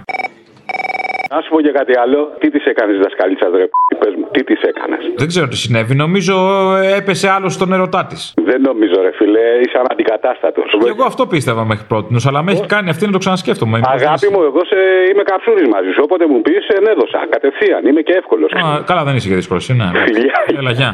Να σου πω και κάτι άλλο. Τι της έκανες, δασκαλίτσα, ρε π***, πες μου, τι της έκανες;
Δεν ξέρω τι συνέβη. Νομίζω ε, έπεσε άλλο στον ερωτά της.
Δεν νομίζω, ρε φίλε, είσαι αναντικατάστατος.
Και εγώ αυτό πίστευα μέχρι πρώτη, αλλά με έχει κάνει αυτή να το ξανασκέφτομαι.
Αγάπη μου, εγώ σε... είμαι καψούρης μαζί σου. Όποτε μου πεις, ενέδωσα. Κατευθείαν. Είμαι και εύκολος.
Α, καλά, δεν είσαι και δύσκολος. Ναι.
Φιλιά.
Έλα, γεια.